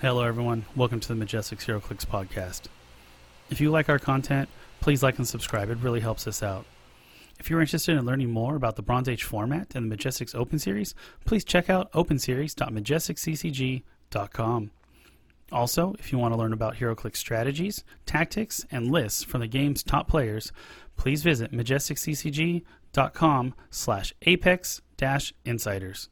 Hello, everyone. Welcome to the Majestix HeroClix podcast. If you like our content, please like and subscribe. It really helps us out. If you're interested in learning more about the Bronze Age format and the Majestix Open Series, please check out openseries.majestixccg.com. Also, if you want to learn about HeroClix strategies, tactics, and lists from the game's top players, please visit majestixccg.com slash apex dash insiders.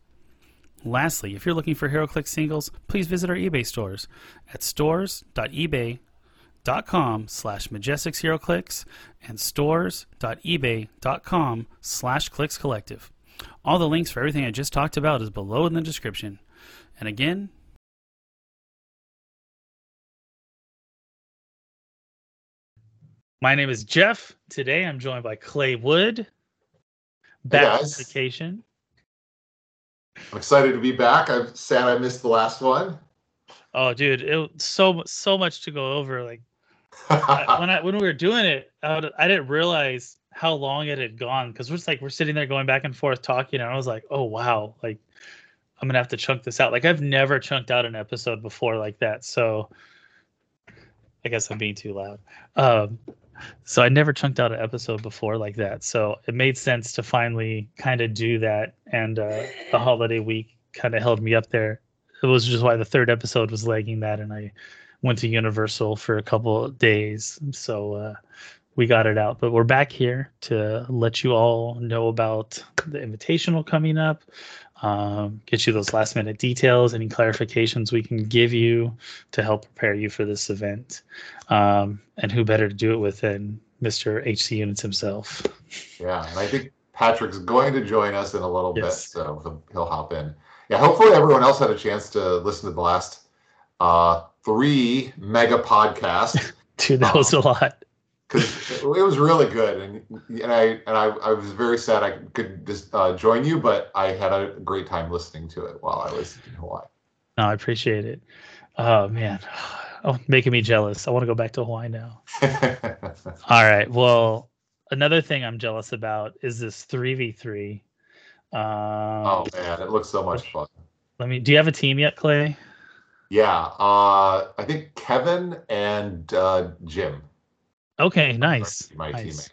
Lastly, if you're looking for HeroClix singles, please visit our eBay stores at stores.ebay.com slash majestixheroclix and stores.ebay.com slash clixcollective. All the links for everything I just talked about is below in the description. And again, my name is Jeff. Today I'm joined by Clay Wood. Back vacation. I'm excited to be back. I'm sad I missed the last one. Oh, dude, it so so much to go over. Like I- when I when we were doing it, I, would- I didn't realize how long it had gone because we're just like we're sitting there going back and forth talking, and I was like, oh wow, like I'm gonna have to chunk this out. Like I've never chunked out an episode before like that, so I guess I'm being too loud. Um, so I never chunked out an episode before like that, so it made sense to finally kind of do that. And uh, the holiday week kind of held me up there. It was just why the third episode was lagging that, and I went to Universal for a couple days. So uh, we got it out. But we're back here to let you all know about the invitational coming up, um, get you those last minute details, any clarifications we can give you to help prepare you for this event. Um, and who better to do it with than Mr. HC Units himself? yeah, and I think Patrick's going to join us in a little bit, so he'll, hop in. Yeah, hopefully everyone else had a chance to listen to the last uh, three mega podcasts Dude, that was a lot. because it, it was really good, and and I and I, I was very sad I could just uh, join you, but I had a great time listening to it while I was in Hawaii. No, I appreciate it. Oh man, oh, making me jealous. I want to go back to Hawaii now. All right. Well, another thing I'm jealous about is this three v three. Um, oh man, it looks so much fun. let me. Do you have a team yet, Clay? Yeah, uh, I think Kevin and uh, Jim. Okay, nice. My nice. teammates.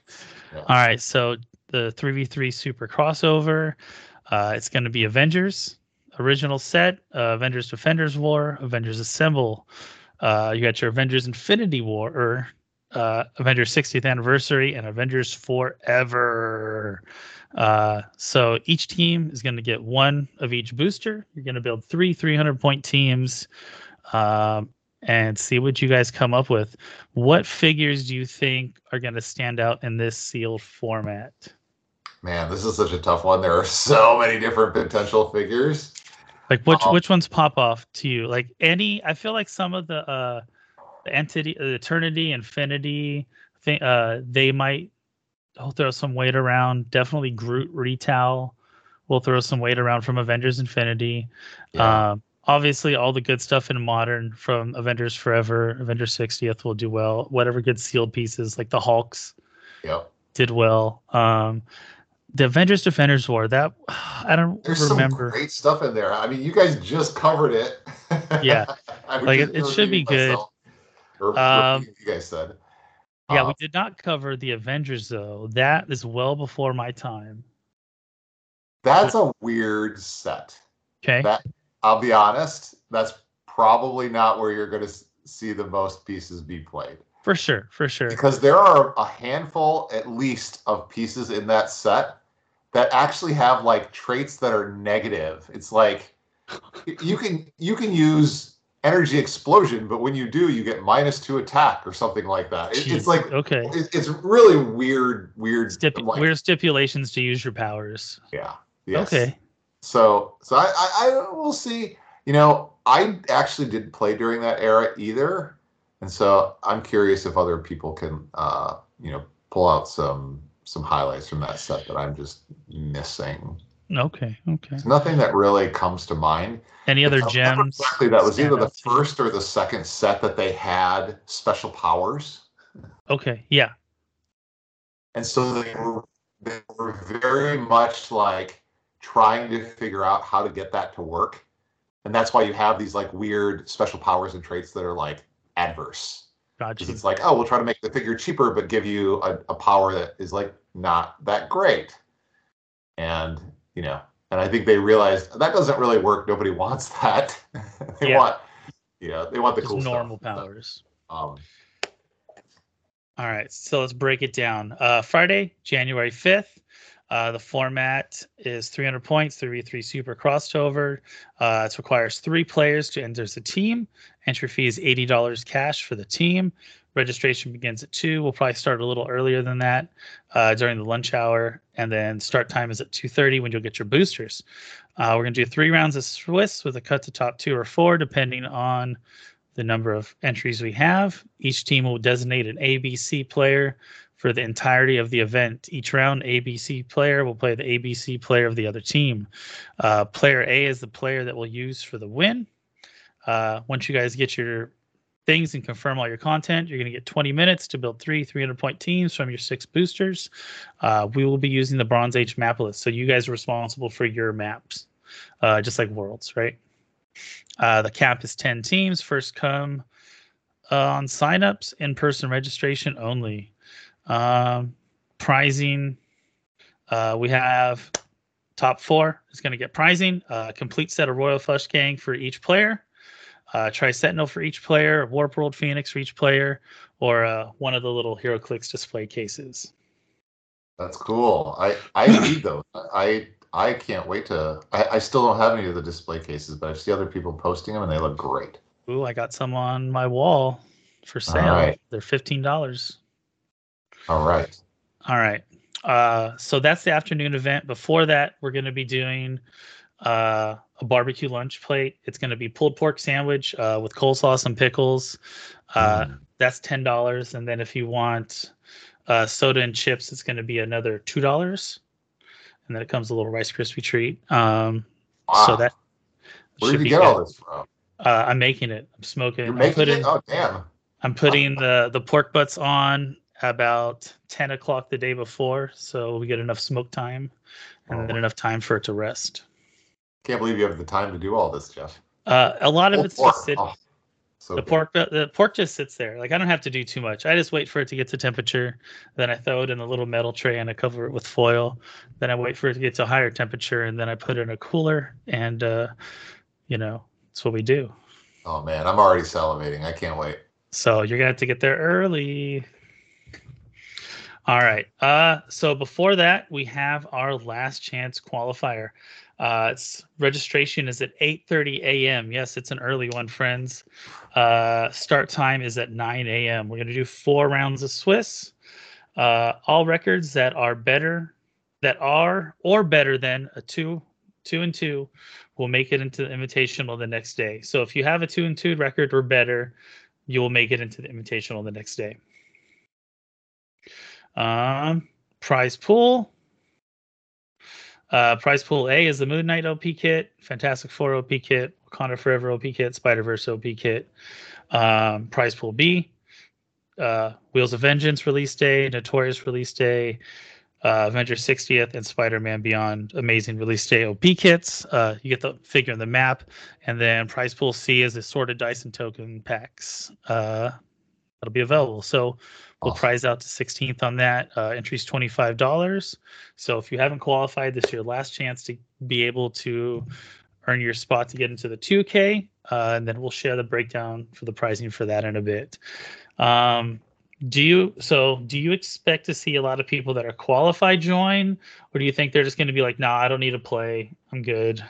Yeah. All right. So the three v three super crossover. Uh, it's going to be Avengers original set, uh, Avengers Defenders War, Avengers Assemble. Uh, you got your Avengers Infinity War, or uh, Avengers 60th Anniversary, and Avengers Forever. Uh, so each team is going to get one of each booster. You're going to build three 300 point teams um, and see what you guys come up with. What figures do you think are going to stand out in this sealed format? Man, this is such a tough one. There are so many different potential figures. Like which Uh-oh. which ones pop off to you? Like any, I feel like some of the uh, the entity, uh, eternity, infinity, thing, uh, they might I'll throw some weight around. Definitely Groot Retail will throw some weight around from Avengers Infinity. Yeah. Um, obviously, all the good stuff in modern from Avengers Forever, Avengers 60th will do well. Whatever good sealed pieces like the Hulks yep. did well. Um, the Avengers Defenders War that I don't There's remember. some great stuff in there. I mean, you guys just covered it. Yeah. Like, it- it should be good. myself. Or Um, you guys said. Yeah, Uh, we did not cover the Avengers though. That is well before my time. that's a weird set. Okay. That I'll be honest, that's probably not where you're going to see the most pieces be played. for sure, for sure. because there are a handful at least of pieces in that set that actually have like traits that are negative it's like you can you can use energy explosion but when you do you get minus two attack or something like that It- it's like okay. it, it's really weird weird Stip- like, weird stipulations to use your powers. yeah yes. Okay. so so I, I i will see you know i actually didn't play during that era either and so i'm curious if other people can uh you know pull out some some highlights from that set that i'm just missing Okay. Okay. There's nothing that really comes to mind Any other If I remember gems? Exactly, that was either the out to you? first or the second set that they had special powers Okay. Yeah. and so they were they were very much like trying to figure out how to get that to work and that's why you have these like weird special powers and traits that are like adverse. Gotcha. It's like, oh, we'll try to make the figure cheaper, but give you a, a power that is like not that great. And you know, and I think they realized that doesn't really work. Nobody wants that. they Yeah. want, you know, they want the Just cool normal stuff. powers. Um, All right, so let's break it down. Uh, Friday, January 5th. Uh, the format is 300 points, 3v3 super crossover. Uh, it requires three players to enter as a team. Entry fee is $80 cash for the team. Registration begins at 2. We'll probably start a little earlier than that uh, during the lunch hour. And then start time is at 2.30 when you'll get your boosters. Uh, we're going to do three rounds of Swiss with a cut to top two or four, depending on the number of entries we have. Each team will designate an ABC player for the entirety of the event. Each round, ABC player will play the ABC player of the other team. Uh, player A is the player that we'll use for the win. Uh, once you guys get your things and confirm all your content, you're going to get 20 minutes to build three 300 point teams from your six boosters. Uh, we will be using the Bronze Age map list. So you guys are responsible for your maps, uh, just like Worlds, right? Uh, the cap is 10 teams. First come uh, on signups, in person registration only. Um, prizing, uh, we have top four is going to get prizing, a complete set of Royal Flush Gang for each player, uh, Tri Sentinel for each player, Warp World Phoenix for each player, or uh, one of the little HeroClix display cases. that's cool. I I need those. I I can't wait to. I, I still don't have any of the display cases, but I see other people posting them and they look great. Ooh, I got some on my wall for sale. right. They're $15. All right. All right. Uh, so that's the afternoon event. Before that, we're going to be doing uh, a barbecue lunch plate. It's going to be pulled pork sandwich uh, with coleslaw and pickles. Uh, Mm. That's ten dollars. And then if you want uh, soda and chips, it's going to be another two dollars. And then it comes a little Rice Krispie treat. Um, Wow. So that Where should did you get good. all this from? Uh, I'm making it. I'm smoking. You're I'm making putting, it? Oh, damn. I'm putting the the pork butts on about ten o'clock the day before, so we get enough smoke time and then Oh. enough time for it to rest. Can't believe you have the time to do all this, Jeff. Uh, a lot of Oh, it's pork. just sit, Oh, so the good. pork. The, the pork just sits there. Like I don't have to do too much. I just wait for it to get to temperature. Then I throw it in a little metal tray and I cover it with foil. Then I wait for it to get to a higher temperature and then I put it in a cooler. And uh, you know, that's what we do. Oh man, I'm already salivating. I can't wait. So you're gonna have to get there early. All right. Uh, so before that, we have our last chance qualifier. Uh, registration is at 8:30 a.m. Yes, it's an early one, friends. Uh, start time is at 9 a.m. We're gonna do four rounds of Swiss. Uh, all records that are better, that are or better than a two, two and two, will make it into the invitational the next day. So if you have a two and two record or better, you will make it into the invitational the next day. Um, prize pool. Uh, prize pool A is the Moon Knight OP kit, Fantastic Four OP kit, Wakanda Forever OP kit, Spider Verse OP kit. Um, prize pool B, uh, Wheels of Vengeance release day, Notorious release day, uh, Avengers 60th, and Spider Man Beyond Amazing release day OP kits. Uh, you get the figure in the map, and then prize pool C is assorted dice and token packs. Uh, that'll be available. So we'll Awesome. prize out to 16th on that. Uh, entries $25. So if you haven't qualified, this is your last chance to be able to earn your spot to get into the 2K. Uh, and then we'll share the breakdown for the pricing for that in a bit. Um, do you so do you expect to see a lot of people that are qualified join or do you think they're just going to be like nah i don't need to play i'm good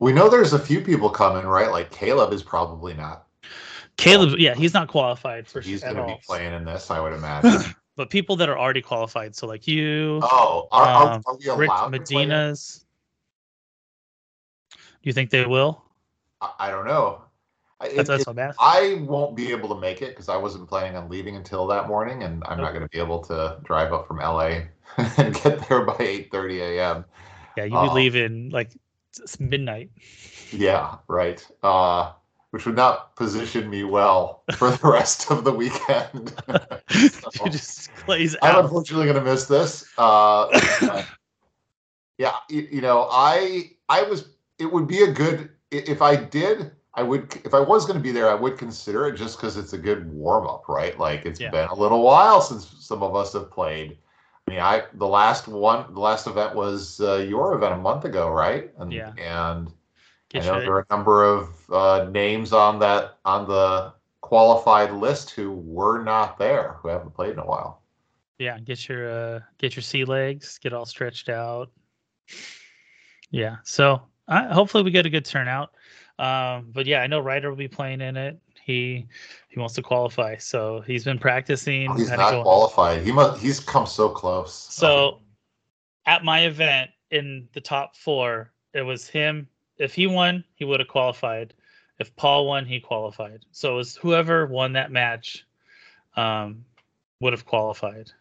We know there's a few people coming, right? Like Caleb is probably not. Caleb yeah he's not qualified for He's going to be playing in this, I would imagine. but people that are already qualified so like you oh, are, are, Um, are we allowed Rick to play in- Medina's. Do you think they will? I, I don't know. I- That's, that's I'm asking. I won't be able to make it because I wasn't planning on leaving until that morning, and I'm not going to be able to drive up from LA and get there by 8:30 a.m. Yeah, you'd be uh, leaving like midnight. Yeah, right. Uh, which would not position me well for the rest of the weekend. So, just glaze I'm out. unfortunately going to miss this. Uh, yeah, you, you know, I I was it would be a good if I did. I would if I was going to be there, I would consider it just because it's a good warm up, right? Like it's Yeah. been a little while since some of us have played. I mean, I the last one, the last event was uh, your event a month ago, right? And Yeah. and Get I know there are a number of uh, names on that on the qualified list who were not there, who haven't played in a while. yeah, get your uh, get your sea legs, get all stretched out. Yeah, so uh, hopefully we get a good turnout. Um, but yeah, I know Ryder will be playing in it. He he wants to qualify, so he's been practicing. Oh, he's not qualified. He must. He's come so close. So at my event in the top four, it was him. If he won, he would have qualified. If Paul won, he qualified. So it was whoever won that match um, would have qualified.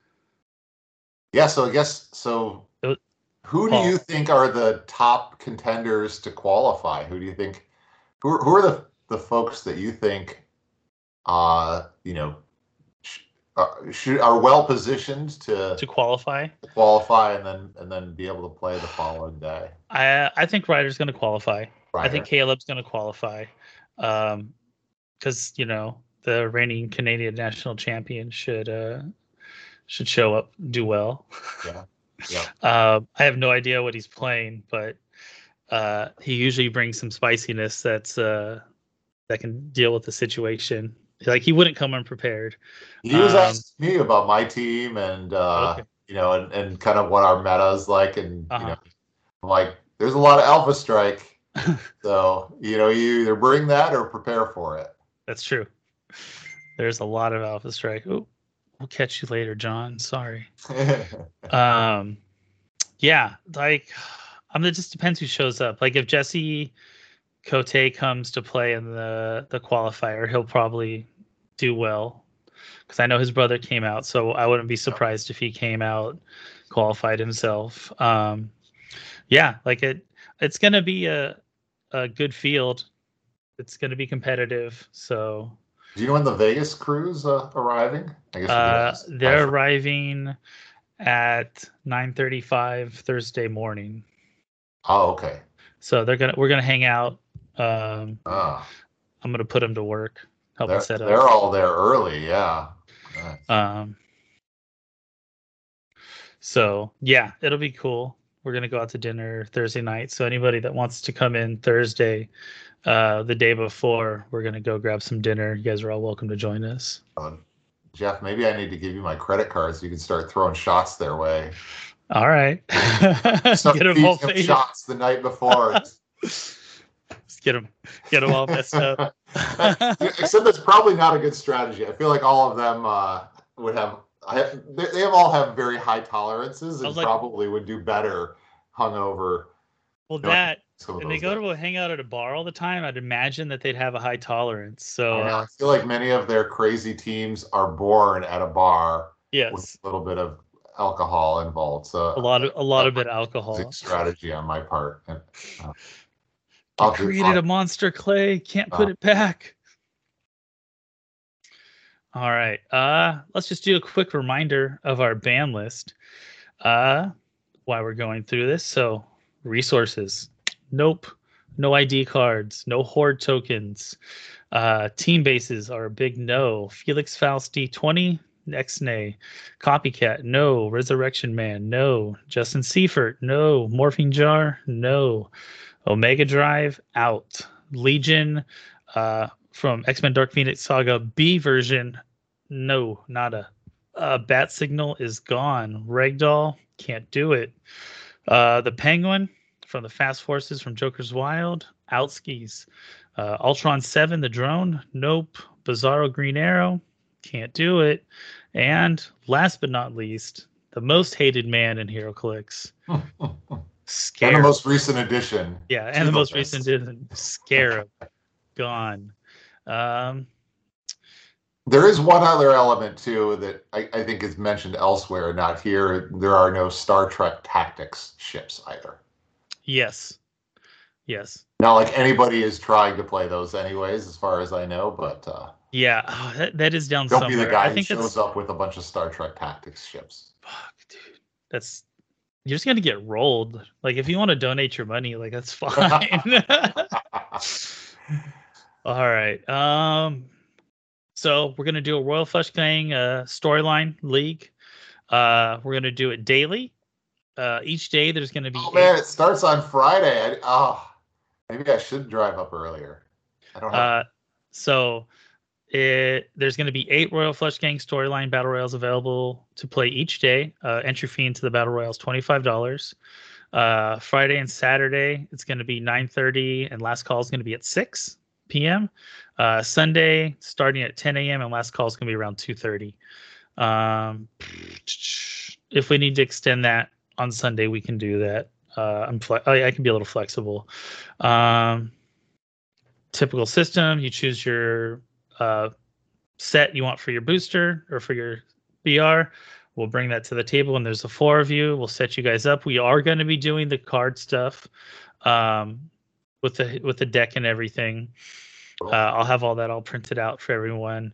yeah. So I guess so. Was- Who do you think are the top contenders to qualify? Who do you think? Who are, who are the the folks that you think, uh, you know, are, should, are well positioned to, To qualify, qualify and then and then be able to play the following day? I I think Ryder's going to qualify. I think Caleb's going to qualify, because you know the reigning Canadian national champion should uh, should show up, do well. Yeah. Yeah. Uh, I have no idea what he's playing, but uh, he usually brings some spiciness that's uh, that can deal with the situation. Like he wouldn't come unprepared. He was Um, asking me about my team and uh, Okay. you know, and, and kind of what our meta is like, and Uh-huh. you know, I'm like there's a lot of Alpha Strike, so you know, you either bring that or prepare for it. That's true. There's a lot of Alpha Strike. Oh, we'll catch you later, John. Sorry. Um, yeah, like I mean, it just depends who shows up. Like if Jesse Cote comes to play in the the qualifier, he'll probably do well because I know his brother came out, so I wouldn't be surprised if he came out qualified himself. Um, yeah, like it, it's gonna be a a good field. It's gonna be competitive. So Do you know when the Vegas crew's uh, arriving? I guess uh, they're arriving at 9:35 Thursday morning. Oh, okay. So they're gonna we're gonna hang out. Um, Ah, I'm gonna put them to work, help they're, set they're all there early. Yeah. Nice. Um, so yeah, it'll be cool. We're gonna go out to dinner Thursday night. So anybody that wants to come in Thursday, uh, the day before, we're gonna go grab some dinner. You guys are all welcome to join us. Um, Jeff, maybe I need to give you my credit card so you can start throwing shots their way. All right, get them all feeding them faded. shots the night before. Get them, get them all messed up. Except that's probably not a good strategy. I feel like all of them uh, would have. Have they, all have very high tolerances and like- probably would do better hungover. well, that and they go to a hang out at a bar all the time. I'd imagine that they'd have a high tolerance. So Yeah, uh, I feel like many of their crazy teams are born at a bar with yes, a little bit of alcohol involved. So a lot of a lot of bit alcohol. strategy on my part. And, uh, I'll created a monster clay. Can't put Uh. it back. All right. Uh, let's just do a quick reminder of our ban list. Uh, while we're going through this, so resources. Nope. No ID cards. No horde tokens. Uh, team bases are a big no. Felix Fausti twenty. Next nay. Copycat, no. Resurrection Man, no. Justin Seifert, no. Morphine Jar, no. Omega Drive out. Legion uh, from X Men Dark Phoenix Saga B version, no, nada. Uh, Bat Signal is gone. Ragdoll can't do it. Uh, the Penguin from the Fast Forces from Joker's Wild, outskis. Uh, Ultron 7, the drone, nope. Bizarro Green Arrow, can't do it. And last but not least, the most hated man in HeroClix, and the most recent addition. Yeah, and the most recent is Scarab, gone. Um, There is one other element too that I, I think is mentioned elsewhere, not here. There are no Star Trek Tactics ships either. yes, yes, Not like anybody is trying to play those anyways, as far as I know. But uh, yeah. Oh, that, that is down don't somewhere. be the guy I who think shows that's up with a bunch of Star Trek Tactics ships. fuck, dude. That's you're just gonna get rolled. Like if you want to donate your money, like that's fine. All right. Um. So we're gonna do a Royal Flush Gang uh, storyline league. Uh, we're gonna do it daily. Uh, each day there's gonna be. Oh man, it starts on Friday. I, oh, maybe I should drive up earlier. I don't have. Uh, so it there's going to be eight Royal Flush Gang storyline battle royals available to play each day. Uh, entry fee into the battle royals twenty five dollars. Uh, Friday and Saturday it's going to be nine thirty, and last call is going to be at six p.m. Uh, Sunday starting at ten a.m. and last call is going to be around two thirty. Um, if we need to extend that on Sunday, we can do that. Uh, I'm fle- I, I can be a little flexible. Um, typical system, you choose your uh, set you want for your booster or for your BR. We'll bring that to the table, and there's the four of you. We'll set you guys up. We are going to be doing the card stuff um, with the with the deck and everything. Uh, I'll have all that all printed out for everyone,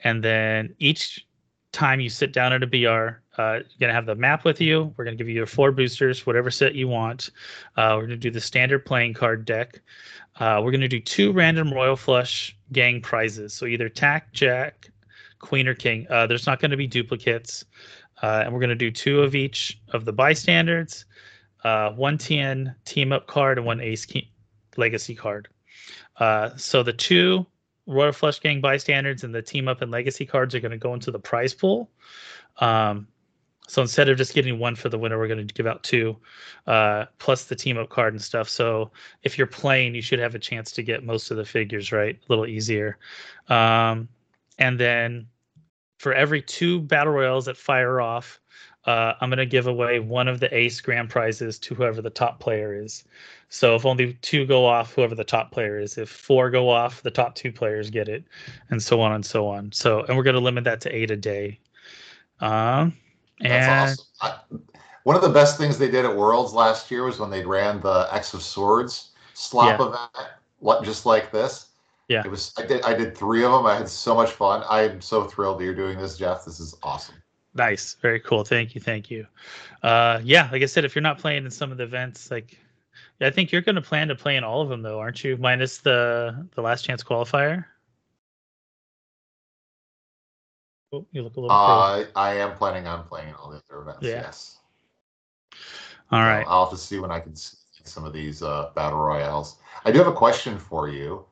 and then each time you sit down at a BR, uh, you're gonna have the map with you. We're gonna give you your four boosters, whatever set you want. Uh, we're gonna do the standard playing card deck. Uh, we're gonna do two random Royal Flush gang prizes. So either Tack, Jack, Queen, or King. Uh, there's not gonna be duplicates, uh, and we're gonna do two of each of the bystanders, uh, one TN team up card, and one Ace legacy card. so the two Royal Flush Gang bystanders and the team up and legacy cards are going to go into the prize pool. Um, so instead of just getting one for the winner, we're going to give out two, uh, plus the team up card and stuff. So if you're playing, you should have a chance to get most of the figures right, a little easier. Um, and then for every two battle royals that fire off, uh, I'm going to give away one of the ace grand prizes to whoever the top player is. So if only two go off, whoever the top player is. If four go off, the top two players get it, and so on and so on. So and we're going to limit that to eight a day. Um, That's awesome. I, one of the best things they did at Worlds last year was when they ran the X of Swords slop Yeah. event, what just like this. Yeah. It was. I did. I did three of them. I had so much fun. I'm so thrilled that you're doing this, Jeff. This is awesome. Nice, very cool. Thank you, thank you. Uh, yeah, like I said, if you're not playing in some of the events, like I think you're going to plan to play in all of them, though, aren't you? Minus the the last chance qualifier. Oh, you look a little. Uh, I am planning on playing all the other events. Yeah. Yes. All right. I'll have to see when I can see some of these uh, battle royales. I do have a question for you.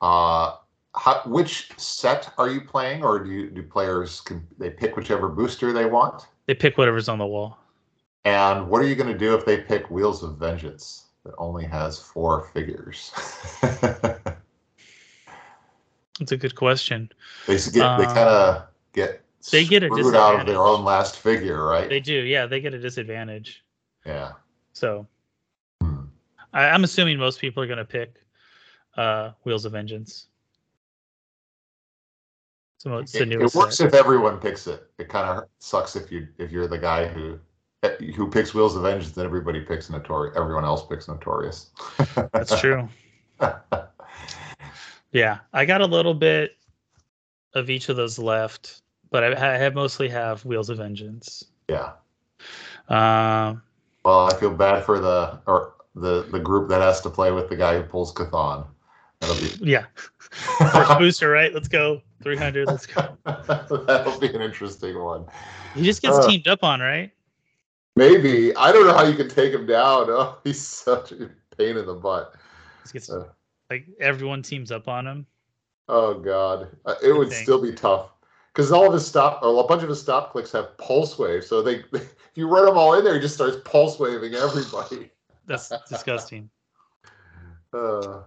Uh, how, which set are you playing, or do you, do players can they pick whichever booster they want? They pick whatever's on the wall. And what are you going to do if they pick Wheels of Vengeance that only has four figures? That's a good question. they get they Uh, kind of get they get a screwed out of their own last figure, right? They do, yeah. They get a disadvantage. yeah. So Hmm. I, I'm assuming most people are going to pick uh, Wheels of Vengeance. So it's the It, newest. it works set. if everyone picks it. It kind of sucks if you if you're the guy who eh, who picks Wheels of Vengeance, and everybody picks Notorious. Everyone else picks Notorious. That's true. Yeah, I got a little bit of each of those left, but I, I have mostly have Wheels of Vengeance. yeah. Um, Well, I feel bad for the or the the group that has to play with the guy who pulls Cathan. That'll be yeah, first booster, right? Let's go 300. Let's go. that'll be an interesting one. He just gets Uh. teamed up on, right? Maybe I don't know how you can take him down. Oh, he's such a pain in the butt. Gets Uh. like everyone teams up on him. Oh God, Uh, it would thing. still be tough because all of his stop, or a bunch of his stop clicks have pulse waves. So they, if you run them all in there, he just starts pulse waving everybody. That's disgusting. Uh,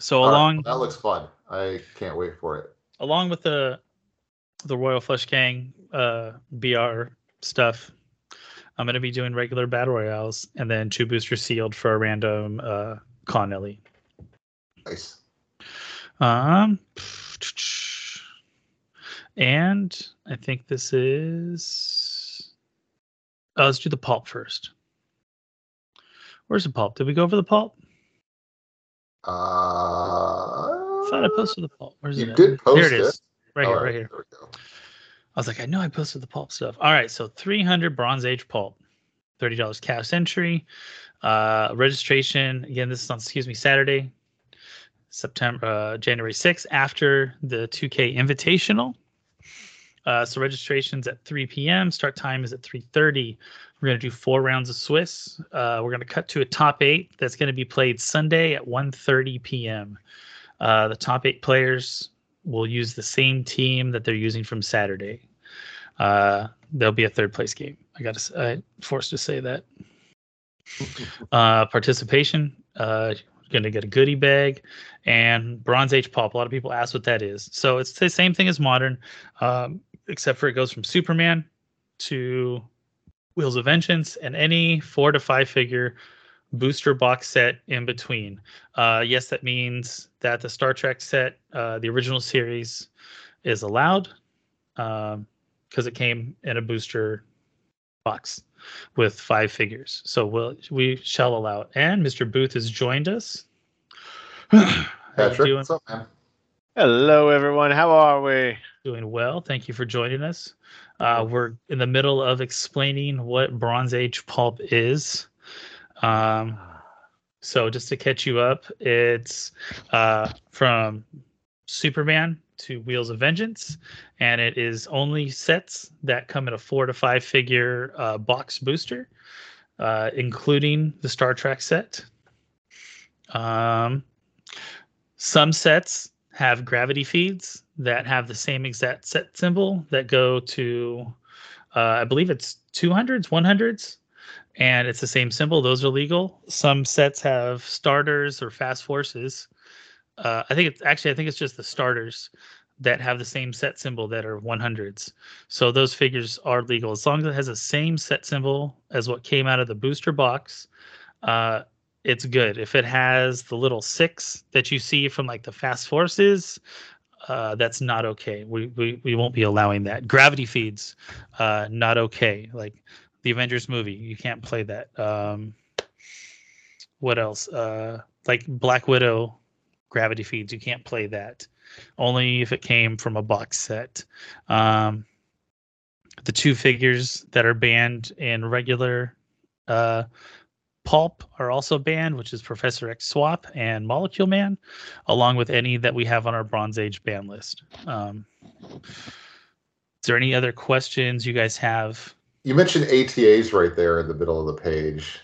So all right, along that looks fun. I can't wait for it. along with the the Royal Flush Gang uh, BR stuff, I'm gonna be doing regular battle royales and then two boosters sealed for a random uh, con elite. Nice. Um, and I think this is. Oh, let's do the pulp first. Where's the pulp? Did we go over the pulp? Uh, I thought I posted the pulp. Where's You it? did post Here it it. is. Right here, right here. We go. I was like, I know I posted the pulp stuff. All right, so 300 Bronze Age pulp, $30 cash entry. Uh, registration again. This is on excuse me Saturday, September uh, January 6th after the 2K Invitational. Uh, so registration's at 3 p.m. Start time is at 3:30. We're gonna do four rounds of Swiss. Uh, we're gonna cut to a top eight that's gonna be played Sunday at 1:30 p.m. Uh, the top eight players will use the same team that they're using from Saturday. Uh, there'll be a third place game. I got to I forced to say that. uh, participation. Going to get a goodie bag and Bronze Age pulp. A lot of people ask what that is. So it's the same thing as modern, um, except for it goes from Superman to Wheels of Vengeance and any four to five figure booster box set in between. Uh, yes, that means that the Star Trek set, uh, the original series, is allowed because um, it came in a booster box with five figures. So we'll, we shall allow it. And Mr. Booth has joined us. Patrick, what's up, man? Hello, everyone. How are we? Doing well. Thank you for joining us. Uh, we're in the middle of explaining what Bronze Age pulp is. Um, so just to catch you up, it's uh, from Superman to Wheels of Vengeance, and it is only sets that come in a four to five figure uh, box booster, uh, including the Star Trek set. Um, some sets have gravity feeds that have the same exact set symbol that go to, uh, I believe it's 200s, 100s, and it's the same symbol. Those are legal. Some sets have starters or fast forces uh, I think it's actually I think it's just the starters that have the same set symbol that are 100s. So those figures are legal as long as it has the same set symbol as what came out of the booster box. Uh, it's good. If it has the little six that you see from like the fast forces, uh, that's not okay. We, we we won't be allowing that. Gravity feeds, uh, not okay. Like the Avengers movie, you can't play that. Um, what else? Uh, like Black Widow gravity feeds. You can't play that. Only if it came from a box set. Um, the two figures that are banned in regular uh, pulp are also banned, which is Professor X Swap and Molecule Man, along with any that we have on our Bronze Age ban list. Um, is there any other questions you guys have? You mentioned ATAs right there in the middle of the page,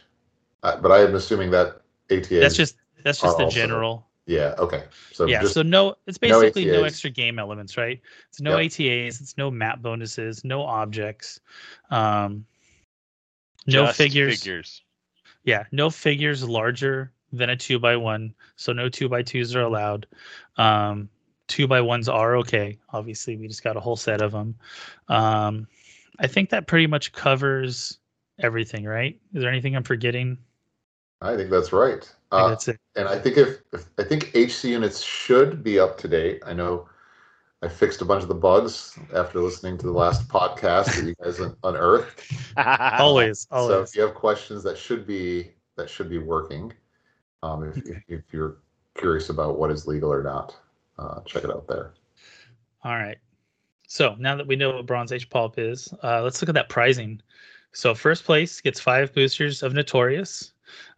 uh, but I am assuming that ATAs. That's just that's just the also, general. Yeah. Okay. So yeah. So no, it's basically no, no, extra game elements, right? It's no yep. ATAs. It's no map bonuses. No objects. Um, no Just figures. Figures. Yeah. No figures larger than a two by one. So no two by twos are allowed. Um, two by ones are okay. Obviously, we just got a whole set of them. Um, I think that pretty much covers everything, right? Is there anything I'm forgetting? I think that's right. Uh, that's it. And I think if, if I think HC units should be up to date. I know I fixed a bunch of the bugs after listening to the last podcast that you guys unearthed. always, always. So if you have questions that should be that should be working, um, if, if, if you're curious about what is legal or not, uh, check it out there. All right. So now that we know what Bronze Age pulp is, uh, let's look at that pricing. So first place gets five boosters of Notorious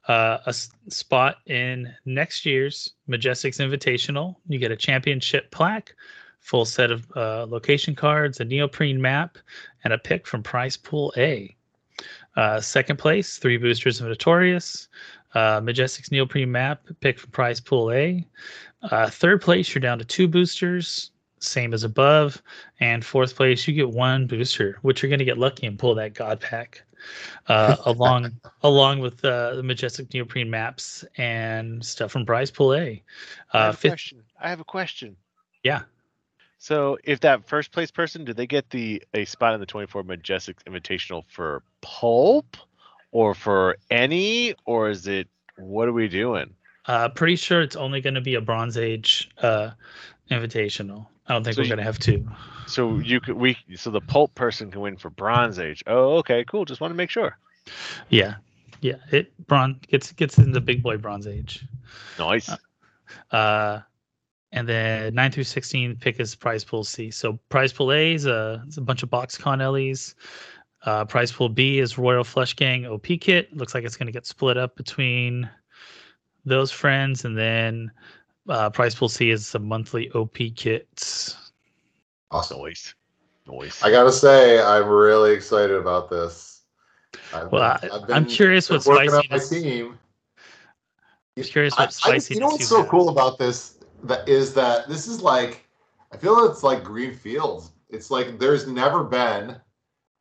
uh, a spot in next year's Majestix Invitational. You get a championship plaque, full set of uh, location cards, a neoprene map, and a pick from Prize Pool A. Uh, second place, three boosters of Notorious, uh, Majestix neoprene map, pick from Prize Pool A. Uh, third place, you're down to two boosters, same as above. And fourth place, you get one booster, which you're going to get lucky and pull that God pack uh, along along with uh, the Majestix neoprene maps and stuff from Prize Pool A. Uh, I have a fifth... question. I have a question. Yeah. So, if that first place person, did they get the a spot in the 24 Majestix Invitational for pulp, or for any, or is it what are we doing? Uh, pretty sure it's only going to be a Bronze Age uh, Invitational. I don't think so we're you, gonna have two. So you could we so the pulp person can win for Bronze Age. Oh, okay, cool. Just want to make sure. Yeah, yeah. It bronze gets gets in the big boy Bronze Age. Nice. Uh, uh And then 9 through 16 pick is prize pool C. So prize pool A is a, a bunch of BoxCon LEs. Uh, prize pool B is Royal Flush Gang OP kit. Looks like it's going to get split up between those friends. And then uh, prize pool C is some monthly OP kits. Awesome. Noise. Noise. I gotta say, I'm really excited about this. I've Well, been- I- I've I'm curious been what working on my team. I'm curious I- what I- spicy You know what's so cool about this? That is that this is like, I feel it's like green fields. It's like there's never been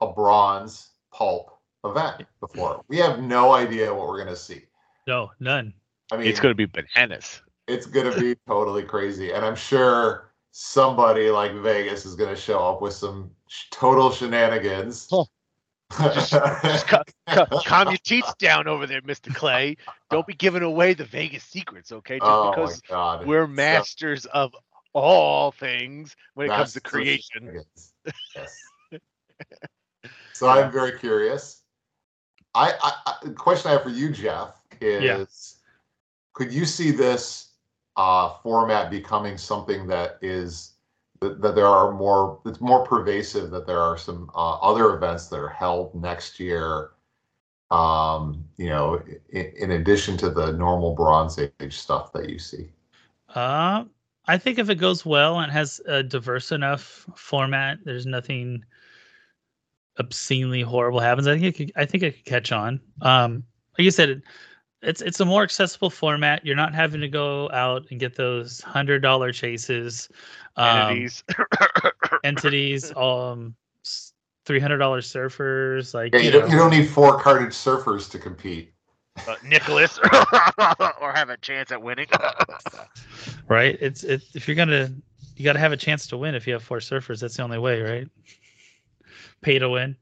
a bronze pulp event before. We have no idea what we're gonna see. No, none. I mean, it's going to be bananas. It's gonna be totally crazy, and I'm sure somebody like Vegas is gonna show up with some sh- total shenanigans. Just ca- ca- calm your teeth down over there, Mr. Clay. Don't be giving away the Vegas secrets, okay? Just oh because we're So- masters of all things when it comes to creation. Yes. so I'm very curious. I, I, I the question I have for you, Jeff, is Yeah. could you see this uh, format becoming something that is that, that there are more it's more pervasive that there are some uh, other events that are held next year um you know in, in addition to the normal bronze age stuff that you see Uh, I think if it goes well and has a diverse enough format, there's nothing obscenely horrible happens. I think it could, I think it could catch on. Um, like you said, it's it's a more accessible format. You're not having to go out and get those hundred dollar chases, um, Entities. entities, um, three hundred dollar surfers. Like yeah you you don't, know. you don't need four carded surfers to compete uh, Nicholas, or have a chance at winning. right? It's it if you're gonna you got to have a chance to win. If you have four surfers, that's the only way, right? Pay to win.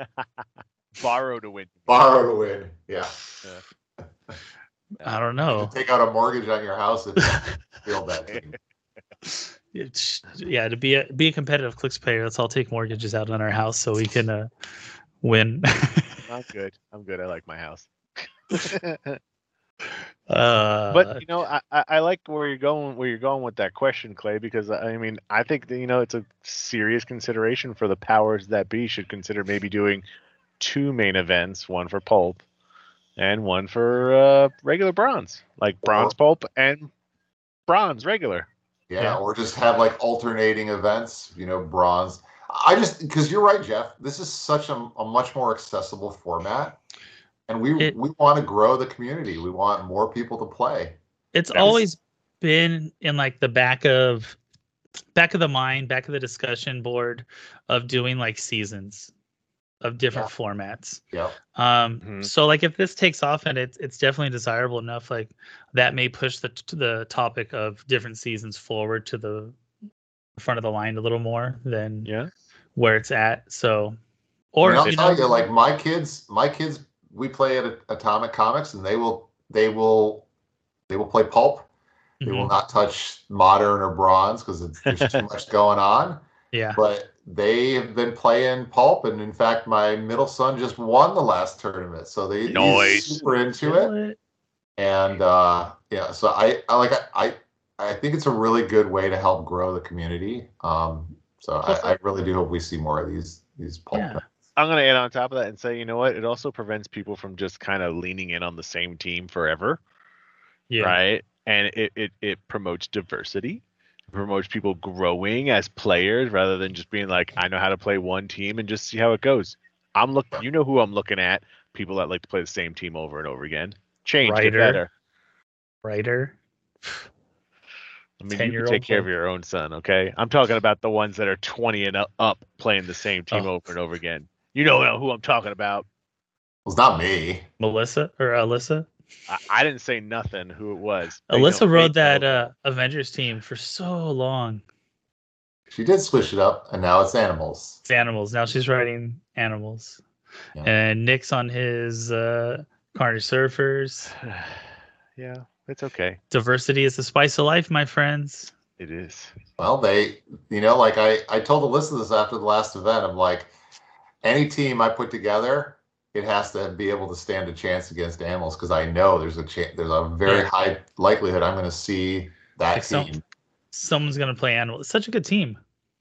Borrow to win. borrow to win yeah I don't know. take out a mortgage on your house and you field that team It's, yeah, to be a be a competitive clicks player, let's all take mortgages out on our house so we can uh, win. I'm good. I'm good. I like my house. uh, but you know, I, I I like where you're going where you're going with that question, Clay, because I mean, I think that you know it's a serious consideration for the powers that be should consider maybe doing two main events, one for pulp and one for uh, regular bronze, like bronze pulp and bronze regular. Yeah, Yeah. or just have like alternating events, you know, bronze. I just because you're right, Jeff. This is such a, a much more accessible format, and we It- we want to grow the community. We want more people to play. it's That's- always been in like the back of back of the mind, back of the discussion board of doing like seasons of different formats. Yeah, Um, Mhm. so like if this takes off and it's it's definitely desirable enough, like that may push the the topic of different seasons forward to the front of the line a little more than Yeah. where it's at. So, I mean, or I'll you tell know, you, like my kids, my kids, we play at Atomic Comics, and they will they will they will play pulp. They will mhm, not touch modern or bronze because there's too much going on. yeah, but they have been playing pulp and in fact my middle son just won the last tournament so they Nice. he's super into it it. and uh yeah so i i like i i think it's a really good way to help grow the community um so i, I really do hope we see more of these these pulp Yeah. I'm gonna add on top of that and say, you know what? It also prevents people from just kind of leaning in on the same team forever. Yeah, right? And it, it, it promotes diversity, it promotes people growing as players rather than just being like, I know how to play one team and just see how it goes. I'm look, you know who I'm looking at? People that like to play the same team over and over again. Change, get Ryder. better. Ryder. I mean, you can 10-year-old take care of your own son, okay? I'm talking about the ones that are 20 and up playing the same team Oh. over and over again. You know who I'm talking about. it's not me Melissa or Alyssa. I, I didn't say nothing who it was. They Alyssa they rode that uh, Avengers team for so long. she did switch it up and now it's animals It's animals. Now she's riding animals. Yeah. And Nick's on his uh, Carnage Surfers. yeah, it's okay. Diversity is the spice of life, my friends. It is. Well, they, you know, like I, I told Alyssa this after the last event. I'm like, any team I put together, it has to be able to stand a chance against animals because I know there's a chance, there's a very Yeah. high likelihood I'm going to see that Like some- team someone's gonna play animals. It's such a good team.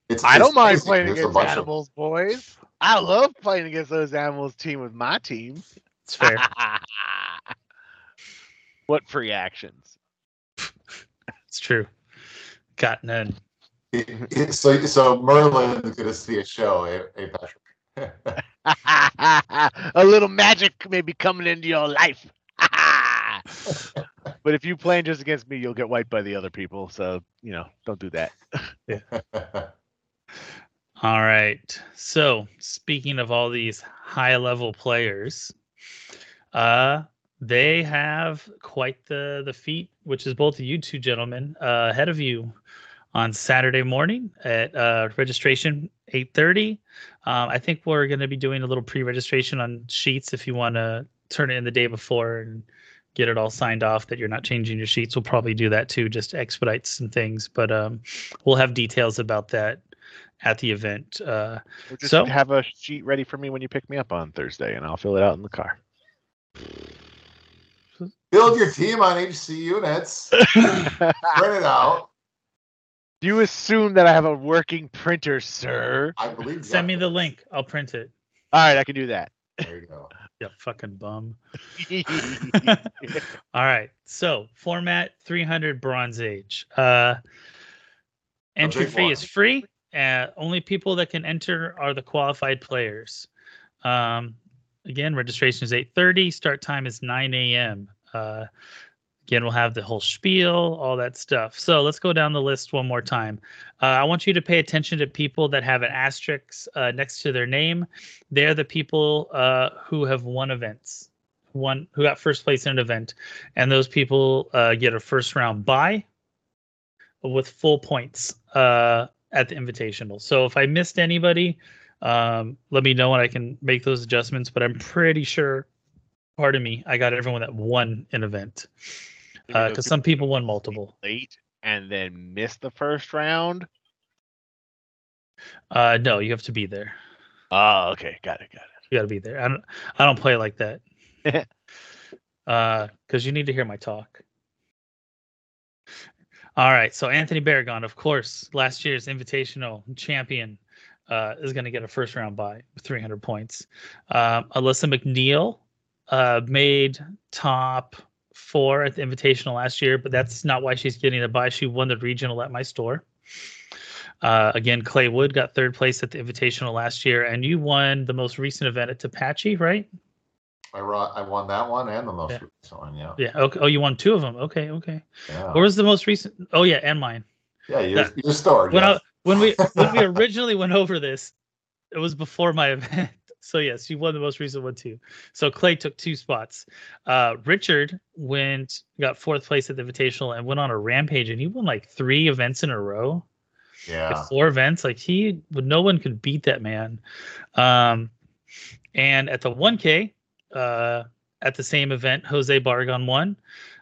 It's, I it's don't mind crazy. playing There's against bunch of- animals, boys. I love playing against those animals team with my team. It's fair. what free actions? it's true. Got none. It- it- so so Merlin's gonna see a show, eh, eh, Patrick? a little magic may be coming into your life. but if you playing just against me, you'll get wiped by the other people. So you know, don't do that. All right. So speaking of all these high level players, uh they have quite the the feat, which is both of you two gentlemen uh, ahead of you on Saturday morning at uh, registration 8:30. Um, I think we're going to be doing a little pre-registration on sheets if you want to turn it in the day before and get it all signed off that you're not changing your sheets. We'll probably do that too, just to expedite some things. But um, we'll have details about that at the event. Uh, Or just So- have a sheet ready for me when you pick me up on Thursday, and I'll fill it out in the car. Build your team on HC units. Print it out. You assume that I have a working printer, sir? I believe. you send me the link. I'll print it. All right, I can do that. There you go. Yeah, fucking bum. All All right. So format 300 Bronze Age. Uh, entry fee one. is free. Uh, only people that can enter are the qualified players. Um, again, registration is 8:30. Start time is 9 a.m. Uh, again, we'll have the whole spiel, all that stuff. So let's go down the list one more time. Uh, I want you to pay attention to people that have an asterisk uh, next to their name. They're the people uh, who have won events, one who got first place in an event, and those people uh, get a first round bye with full points uh, at the invitational. So if I missed anybody, um, let me know and I can make those adjustments. But I'm pretty sure, pardon me, I got everyone that won an event because some people won multiple. late and then miss the first round. Uh, no, you have to be there. Oh, okay, got it, got it. You got to be there. I don't. I don't play like that. uh, because you need to hear my talk. All right. So Anthony Barragon, of course, last year's Invitational champion, uh, is going to get a first round bye with 300 points. Um, Alyssa McNeil uh, made top four at the Invitational last year, but that's not why she's getting a bye. She won the regional at my store. Uh, again, Clay Wood got third place at the Invitational last year, and you won the most recent event at Tapachi, right? I won, I won that one and the most Yeah. recent one. Yeah. Yeah. Okay. Oh, you won two of them. Okay. Okay. Yeah. What was the most recent? Oh, yeah, and mine. yeah. Your, your store. When yes. I, when we when we originally went over this, it was before my event. So yes, you won the most recent one too. So Clay took two spots. Uh, Richard went got fourth place at the Invitational and went on a rampage, and he won like three events in a row. like yeah. four events. Like he, no one could beat that man. Um, and at the 1K, uh, at the same event, Jose Bargon won.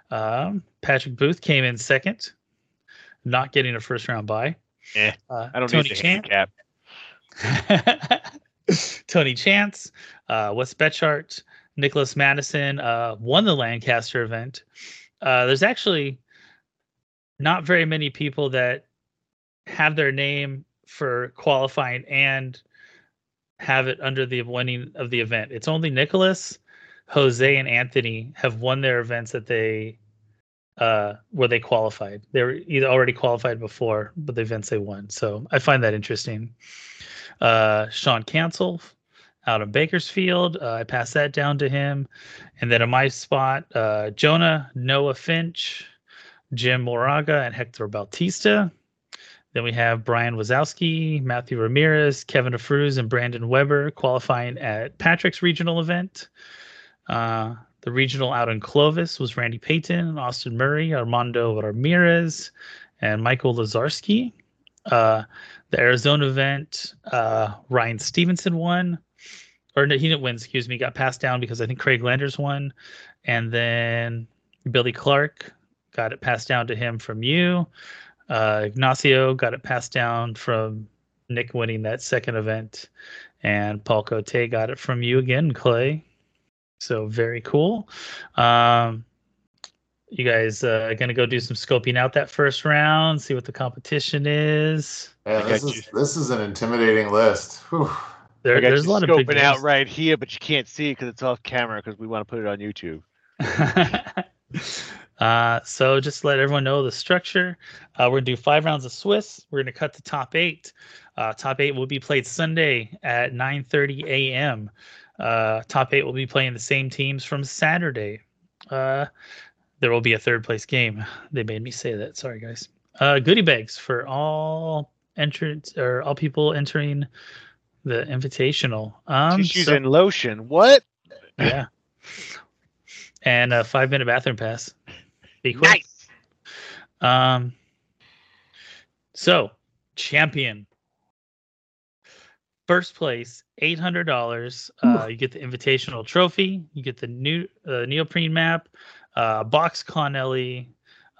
Um, Patrick Booth came in second, not getting a first round bye. Eh, Uh, I don't Tony need the Chan- handicap. Tony Chance, uh, Wes Betchart, Nicholas Madison uh, won the Lancaster event. Uh, there's actually not very many people that have their name for qualifying and have it under the winning of the event. It's only Nicholas, Jose, and Anthony have won their events that they uh where they qualified. They were either already qualified before, but the events they won. So I find that interesting. Uh Sean Cancel out of Bakersfield. Uh, I passed that down to him. And then in my spot, uh Jonah, Noah Finch, Jim Moraga, and Hector Bautista. Then we have Brian Wazowski, Matthew Ramirez, Kevin DeFruz, and Brandon Weber qualifying at Patrick's regional event. Uh, the regional out in Clovis was Randy Payton, Austin Murray, Armando Ramirez, and Michael Lazarski. Uh, the Arizona event, uh, Ryan Stevenson won, or no, he didn't win. Excuse me, got passed down because I think Craig Landers won, and then Billy Clark got it passed down to him from you. Uh, Ignacio got it passed down from Nick winning that second event, and Paul Cote got it from you again, Clay. So very cool. Um, You guys uh, gonna go do some scoping out that first round, see what the competition is. Man, I this got is this is an intimidating list. There, I got there's a you lot of big scoping out games. right here, but you can't see it because it's off camera because we want to put it on YouTube. uh, so just to let everyone know the structure. Uh, we're gonna do five rounds of Swiss. We're gonna cut the top eight. Uh, top eight will be played Sunday at 9:30 a.m. Uh, top eight will be playing the same teams from Saturday. Uh, there will be a third place game. They made me say that. Sorry, guys. Uh, goodie bags for all entrants or all people entering the invitational. Um, Tissues so- and lotion. What? yeah. And a five minute bathroom pass. Be quick. Nice. Um so champion. First place, eight hundred dollars. Uh, you get the invitational trophy. You get the new uh, neoprene map, uh, box Connelly,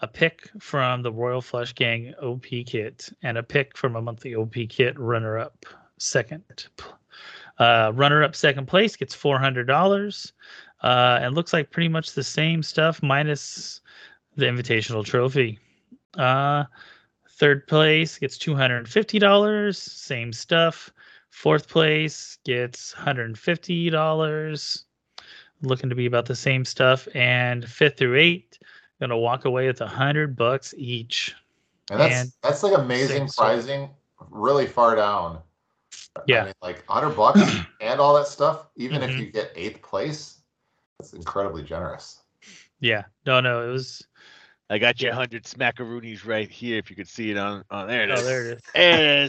a pick from the Royal Flush Gang OP kit, and a pick from a monthly OP kit runner up second. Uh, runner up second place gets four hundred dollars, uh, and looks like pretty much the same stuff minus the invitational trophy. Uh, third place gets two hundred and fifty dollars, same stuff. Fourth place gets hundred and fifty dollars, looking to be about the same stuff. And fifth through eight, gonna walk away with a hundred bucks each. And that's And that's like amazing six, so- pricing, really far down. Yeah. I mean, like hundred bucks and all that stuff. Even if Mhm. you get eighth place, that's incredibly generous. Yeah, no, no, it was. I got you Yeah. 100 smackaroonies right here if you could see it on. on there it is. Oh, there it is. There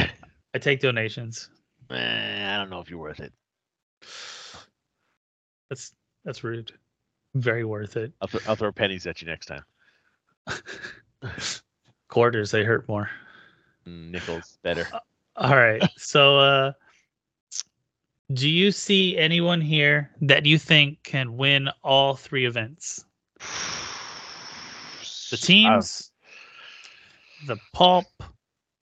it is. I take donations. Eh, I don't know if you're worth it. That's that's rude. Very worth it. I'll, th- I'll throw pennies at you next time. Quarters, they hurt more. Mm, Nickels better. All right. So uh do you see anyone here that you think can win all three events? The teams, the pulp,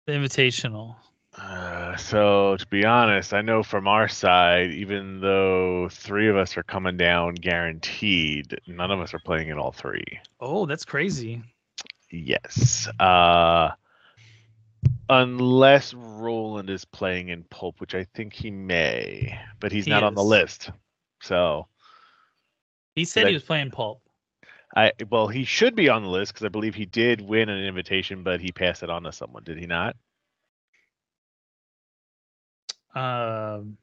the invitational. Uh, so to be honest, I know from our side, even though three of us are coming down guaranteed, none of us are playing in all three. Oh, that's crazy. Yes. Uh, unless Roland is playing in Pulp, which I think he may, but he's He not on the list. So He said That- he was playing pulp. I well, he should be on the list because I believe he did win an invitation, but he passed it on to someone. Did he not? Um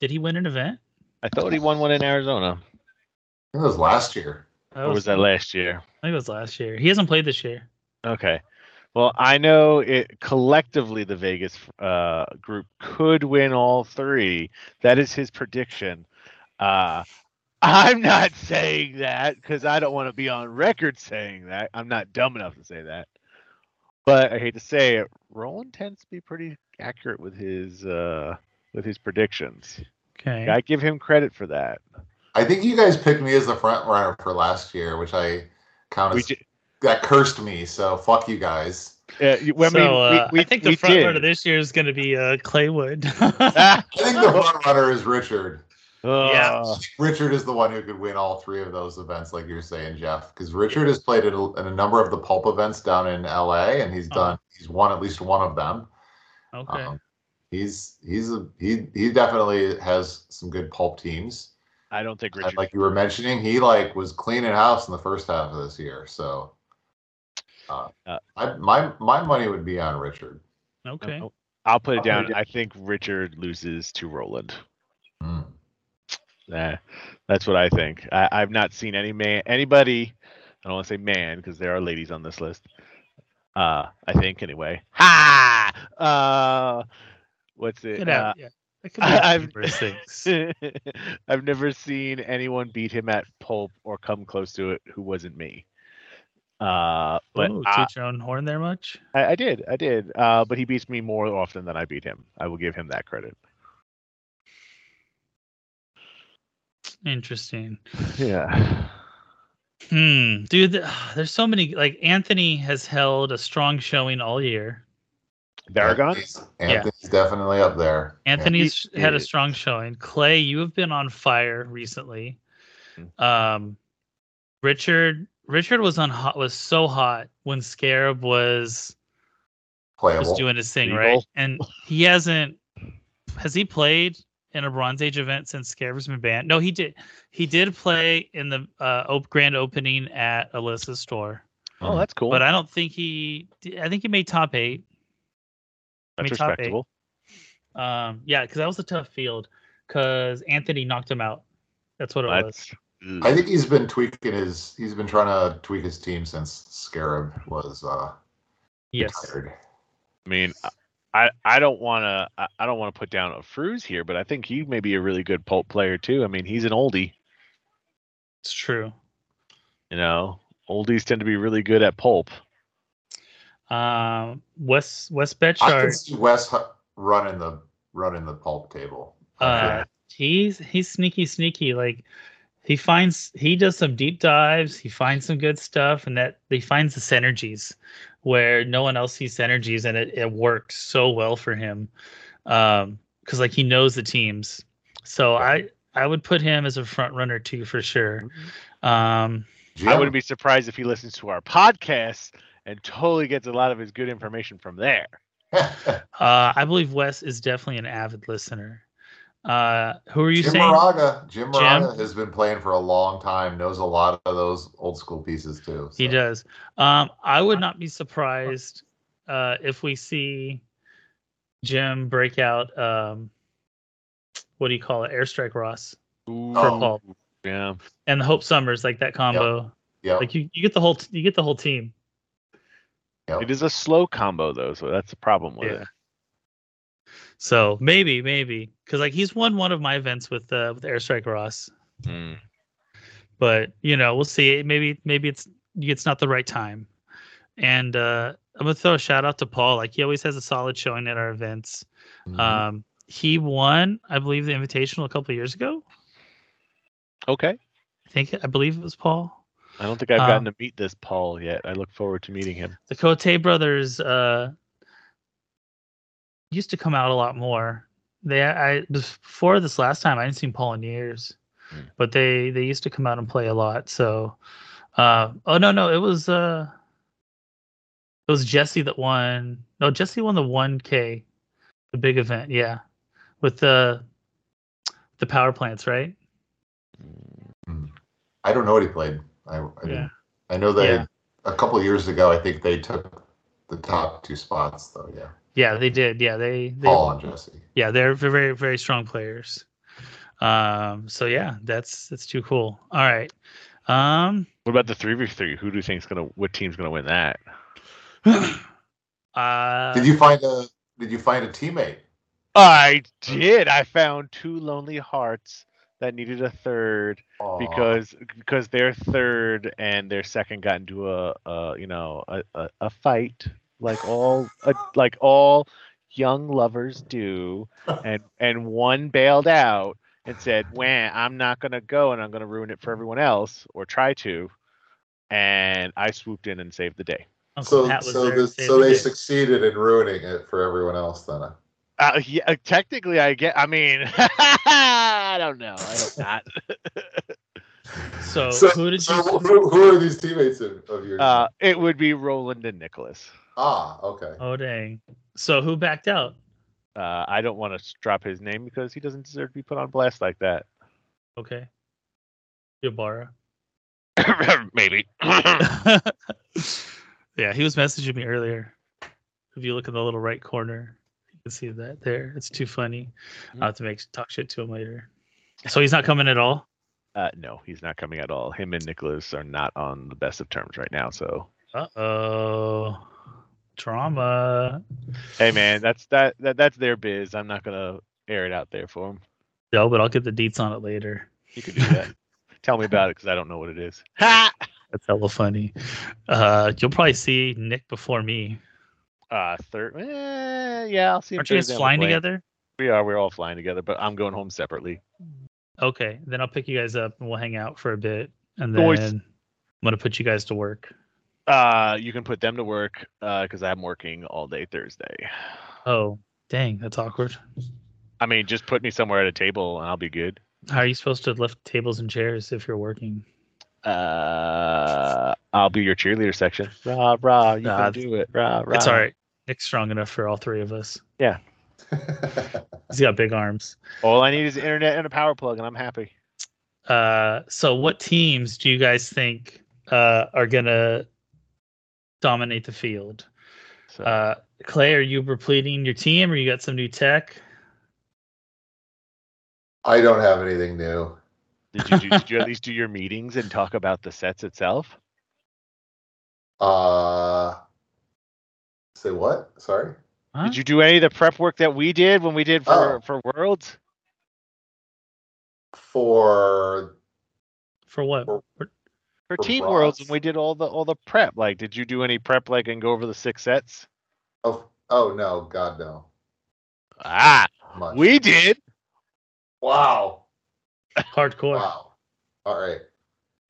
Did he win an event? I thought he won one in Arizona. I think it was last year. That Or was that last year? I think it was last year. He hasn't played this year. Okay. Well, I know it collectively the Vegas uh, group could win all three. That is his prediction. Uh, I'm not saying that because I don't want to be on record saying that. I'm not dumb enough to say that. But I hate to say it, Roland tends to be pretty accurate with his uh, with his predictions. Okay. I give him credit for that. I think you guys picked me as the front runner for last year, which I kind of that cursed me. So fuck you guys. uh, you- I so mean, uh, we, we, I think the we front did. runner this year is going to be uh, Clay Wood. I think the front runner is Richard. Yeah. uh, Richard is the one who could win all three of those events, like you're saying, Jeff. Because Richard has played in a, in a number of the pulp events down in LA, and he's Oh. done. He's won at least one of them. Okay. Um, he's he's a, he he definitely has some good pulp teams. I don't think And like you were mentioning, he like was cleaning house in the first half of this year. So, uh, Uh, I, my my money would be on Richard. okay. Oh, I'll put it I'll put it down. down. I think Richard loses to Roland. Nah, that's what I think. I, I've not seen any man, anybody. I don't want to say man because there are ladies on this list. Uh, I think anyway. Ha! Uh, what's it? Get Uh, yeah. That could be I- I've- I've never seen anyone beat him at pulp or come close to it who wasn't me. Uh, but Ooh, I, teach your own horn there much? I, I did, I did. Uh, but he beats me more often than I beat him. I will give him that credit. Interesting. Yeah. Hmm, dude, there's so many. Like Anthony has held a strong showing all year. Baragon? Anthony's, Anthony's definitely up there. Anthony's he had a strong showing. Clay, you have been on fire recently. Um, Richard Richard was on hot was so hot when Scarab was was doing his thing, Regal. right? And he hasn't has he played in a Bronze Age event since Scarab's been banned? No, he did. He did play in the uh, op- grand opening at Alyssa's store, Oh, that's cool. but I don't think he. I think he made top eight. that's made top eight. respectable. Um, yeah, because that was a tough field. Because Anthony knocked him out. That's what it was. I think he's been tweaking his. He's been trying to tweak his team since Scarab was uh, Yes. retired. I mean, I I don't want to I, I don't want to put down a Fruz here, but I think he may be a really good pulp player too. I mean, he's an oldie. It's true. You know, oldies tend to be really good at pulp. Um, Wes Wes I can Betchart. see Wes running the running the pulp table. Uh, he's he's sneaky, sneaky. Like he finds he does some deep dives. He finds some good stuff, and that he finds the synergies where no one else sees synergies, and it it works so well for him. Um, because like he knows the teams. So I I would put him as a front runner too for sure. Um, Jim, I wouldn't be surprised if he listens to our podcast and totally gets a lot of his good information from there. uh, I believe Wes is definitely an avid listener. Uh, who are you Jim saying? Moraga. Jim Jim? Moraga has been playing for a long time. Knows a lot of those old school pieces too. He does. Um, I would not be surprised uh, if we see Jim break out. Um, what do you call it? Airstrike Ross Ooh, for Paul yeah. and the Hope Summers, like that combo. Yep. Like you, you get the whole you get the whole team. yep. It is a slow combo though, so that's the problem with Yeah. it. So maybe, maybe because like he's won one of my events with uh, with Airstrike Ross, Mm. but you know we'll see. Maybe maybe it's it's not the right time. And uh, I'm gonna throw a shout out to Paul. Like he always has a solid showing at our events. Mhm. Um, he won, I believe, the invitational a couple of years ago. Okay. I think I believe it was Paul. I don't think I've gotten Um, to meet this Paul yet. I look forward to meeting him. The Cote brothers uh, used to come out a lot more. They I before this last time I didn't see Paul in years, Hmm. but they they used to come out and play a lot. So, uh, oh no no it was uh, it was Jesse that won. No Jesse won the one K, the big event. Yeah, with the the power plants right. I don't know what he played. I, I, Yeah. didn't- I know they Yeah. a couple of years ago. I think they took the top two spots though. Yeah, Yeah, they did. Yeah, they they Paul and Jesse. yeah they're very very very strong players um so yeah that's that's too cool all right um What about the three v three? Who do you think's gonna? What team's gonna win that? uh Did you find a Did you find a teammate? I did. I found two lonely hearts that needed a third Aw. because because their third and their second got into a, a you know a, a, a fight like all uh, like all young lovers do and and one bailed out and said wah i'm not going to go and i'm going to ruin it for everyone else or try to and i swooped in and saved the day Uncle so so there the, so the they day. succeeded in ruining it for everyone else then. uh, yeah, technically i get i mean i don't know i hope not so, So, who did so you who, who are these teammates of, of yours? uh, it would be roland and nicholas ah, okay. oh dang so who backed out Uh, I don't want to drop his name because he doesn't deserve to be put on blast like that. okay Yabara. Maybe. yeah he was messaging me earlier if you look in the little right corner you can see that there it's too funny i'll have to make talk shit to him later so he's not coming at all uh, no, he's not coming at all. Him and Nicholas are not on the best of terms right now. So, Uh-oh. Drama. hey, man, that's that, that that's their biz. I'm not gonna air it out there for them. No, but I'll get the deets on it later. You could do that. Tell me about it because I don't know what it is. Ha! That's hella funny. Uh, you'll probably see Nick before me. Uh, third. Eh, yeah, I'll see. Aren't you guys Thursday on the flying together? We are. We're all flying together, but I'm going home separately. Okay, then I'll pick you guys up and we'll hang out for a bit, and then Boys. I'm gonna put you guys to work. Uh, you can put them to work because I'm working all day Thursday. Oh, dang, that's awkward. I mean, just put me somewhere at a table and I'll be good. How are you supposed to lift tables and chairs if you're working? Uh, I'll be your cheerleader section. Rah rah, you Nah, can do it. Rah rah. It's all right. Nick's strong enough for all three of us. Yeah. He's got big arms. All I need is internet and a power plug, and I'm happy. Uh, so what teams do you guys think uh, are gonna dominate the field? So Uh, Clay, are you repleting your team, or you got some new tech? I don't have anything new. did you do, did you at least do your meetings and talk about the sets itself? Uh, say what? Sorry. Huh? Did you do any of the prep work that we did when we did for Oh. for Worlds? For For what? For- For For Team Worlds when we did all the all the prep. Like, did you do any prep like and go over the six sets? oh oh no, God no. Ah, Much. we did. wow Hardcore. wow. All right.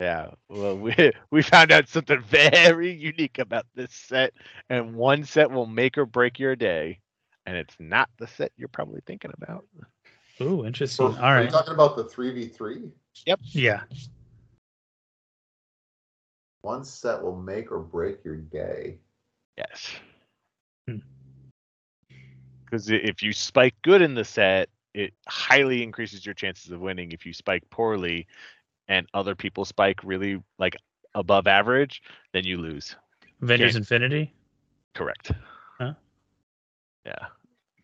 Yeah, well, we we found out something very unique about this set, and one set will make or break your day, and it's not the set you're probably thinking about. Ooh, interesting. For- All Are you talking about the three v three? Yep. Yeah. One set will make or break your day. Yes, Hmm. because if you spike good in the set, it highly increases your chances of winning. If you spike poorly, and other people spike really like above average, then you lose. Avengers Okay. Infinity. Correct. Huh? Yeah.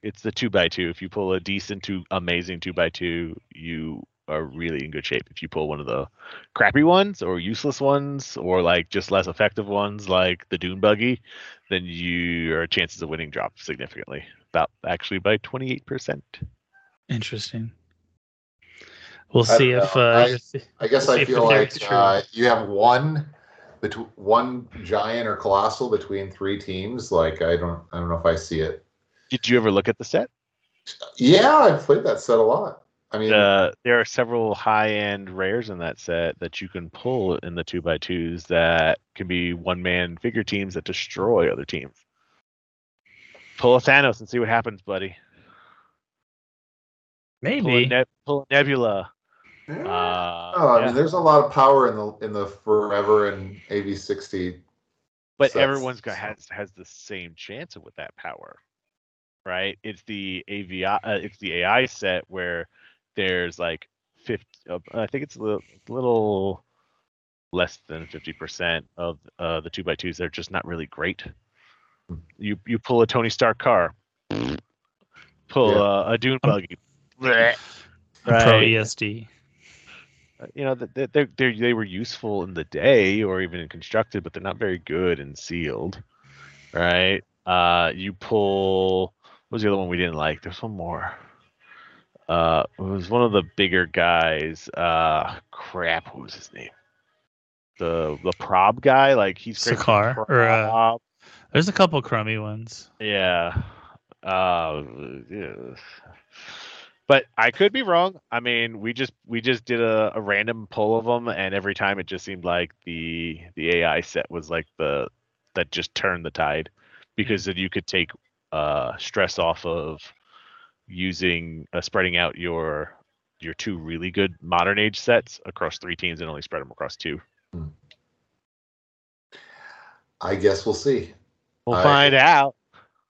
It's the two by two. If you pull a decent to amazing two by two, you are really in good shape. If you pull one of the crappy ones or useless ones or like just less effective ones like the Dune Buggy, then your chances of winning drop significantly. About actually by twenty eight percent. Interesting. We'll see don't if uh, I- I guess See I feel like uh, you have one between one giant or colossal between three teams. Like I don't I don't know if I see it. Did you ever look at the set? Yeah, I've played that set a lot. I mean, Uh, there are several high end rares in that set that you can pull in the two by twos that can be one man figure teams that destroy other teams. Pull a Thanos and see what happens, buddy. Pull a, maybe. ne- pull a Nebula. yeah. Uh, oh, I yeah. mean, there's a lot of power in the in the forever and AV60. but sets, everyone's got so. has has the same chance with that power, right? It's the AVI, uh, it's the AI set where there's like 50. Uh, I think it's a little, little less than 50 percent of uh, the two by twos. They're just not really great. Hmm. You you pull a Tony Stark car, pull Yeah. uh, a Dune buggy. bleh, Pro right? ESD. uh, you know they they they they were useful in the day or even constructed, but they're not very good and sealed, right? Uh, you pull what was the other one we didn't like? There's one more. Uh, it was one of the bigger guys. Uh, crap, what was his name? The the prob guy, like he's for Sakaar, or, uh. There's a couple crummy ones. Yeah. Uh, yeah. But I could be wrong. I mean, we just we just did a, a random pull of them, and every time it just seemed like the the AI set was like the that just turned the tide, because then you could take uh stress off of using uh, spreading out your your two really good modern age sets across three teams and only spread them across two. I guess we'll see. We'll I- find out.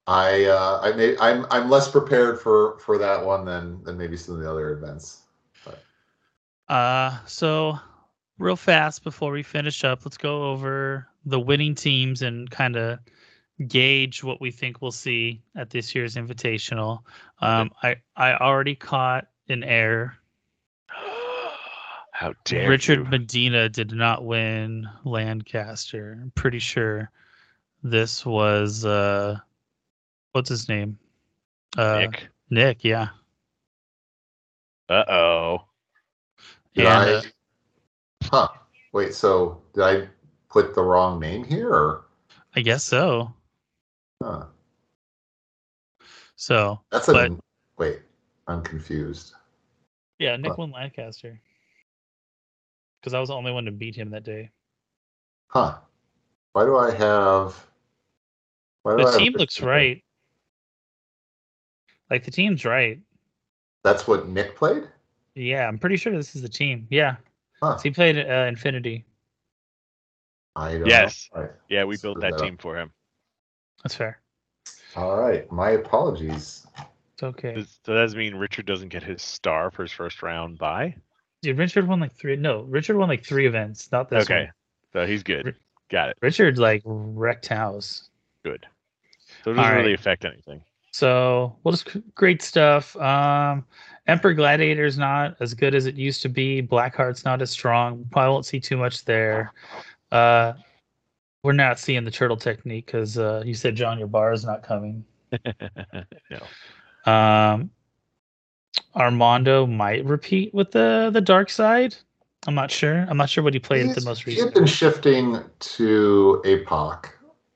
I uh, I may I'm I'm less prepared for for that one than than maybe some of the other events. But. Uh, so real fast before we finish up, let's go over the winning teams and kind of gauge what we think we'll see at this year's invitational. Um, I I already caught an error. How dare Richard you. Medina did not win Lancaster. I'm pretty sure this was uh, what's his name? Uh, Nick. Nick, yeah. Uh oh. Did And, I? uh, Huh. Wait. So did I put the wrong name here? Or I guess so. huh. So that's a But- wait. I'm confused. Yeah, Nick What? won Lancaster. Because I was the only one to beat him that day. Huh. Why do I have? Why do I The have team looks Richard? right. Like the team's right. That's what Nick played. Yeah, I'm pretty sure this is the team. Yeah, Huh. so he played uh, Infinity. I don't Yes. know. All right. Yeah, we built that that up. team for him. That's fair. All right. My apologies. It's okay. Does, so that mean Richard doesn't get his star for his first round bye? Dude, Richard won like three. No, Richard won like three events. Not this Okay. one. So he's good. Got it. Richard like wrecked house. Good. So it doesn't All really right. affect anything. So well, just great stuff. Um, Emperor Gladiator's not as good as it used to be. Blackheart's not as strong. Probably won't see too much there. Uh, we're not seeing the turtle technique because uh, you said John, your bar is not coming. no. Um, Armando might repeat with the the dark side. I'm not sure. I'm not sure what he played at the He's- most He had recent. been shifting to APOC.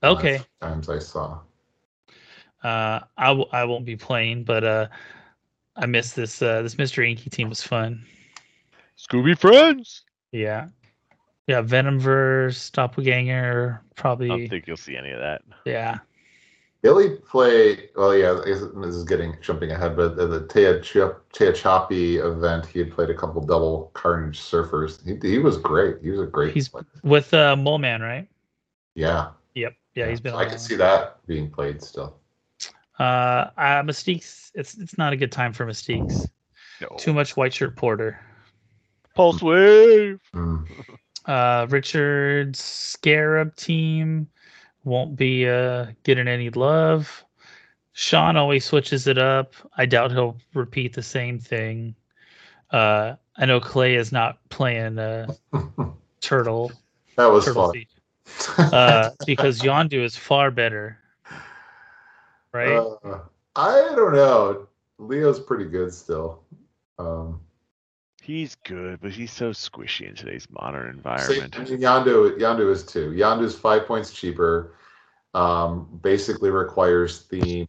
Okay. Times I saw. Uh, I w- I won't be playing, but uh, I miss this. Uh, this Mr. Inky team was fun. Scooby Friends. Yeah, yeah. Venomverse, Doppelganger, probably. I don't think you'll see any of that. Yeah, Billy played. Well, yeah. This is getting jumping ahead, but the, the Tea Ch- Tehachapi event, he had played a couple double Carnage Surfers. He, he was great. He was a great. He's- player. with uh, Mole Man, right? Yeah. Yep. Yeah, he's been. So I can see that being played still. Uh, uh, Mystique's. It's it's not a good time for Mystique's. No. Too much white shirt porter. Pulse Wave. Mm. Uh, Richard's Scarab team won't be uh, getting any love. Sean always switches it up. I doubt he'll repeat the same thing. Uh, I know Clay is not playing uh, Turtle, that was Turtle fun. Uh, because Yondu is far better. Right? Uh, I don't know. Leo's pretty good still. Um, He's good, but he's so squishy in today's modern same- environment. I mean, Yondu, Yondu is too. Yondu's five points cheaper. Um, basically requires theme,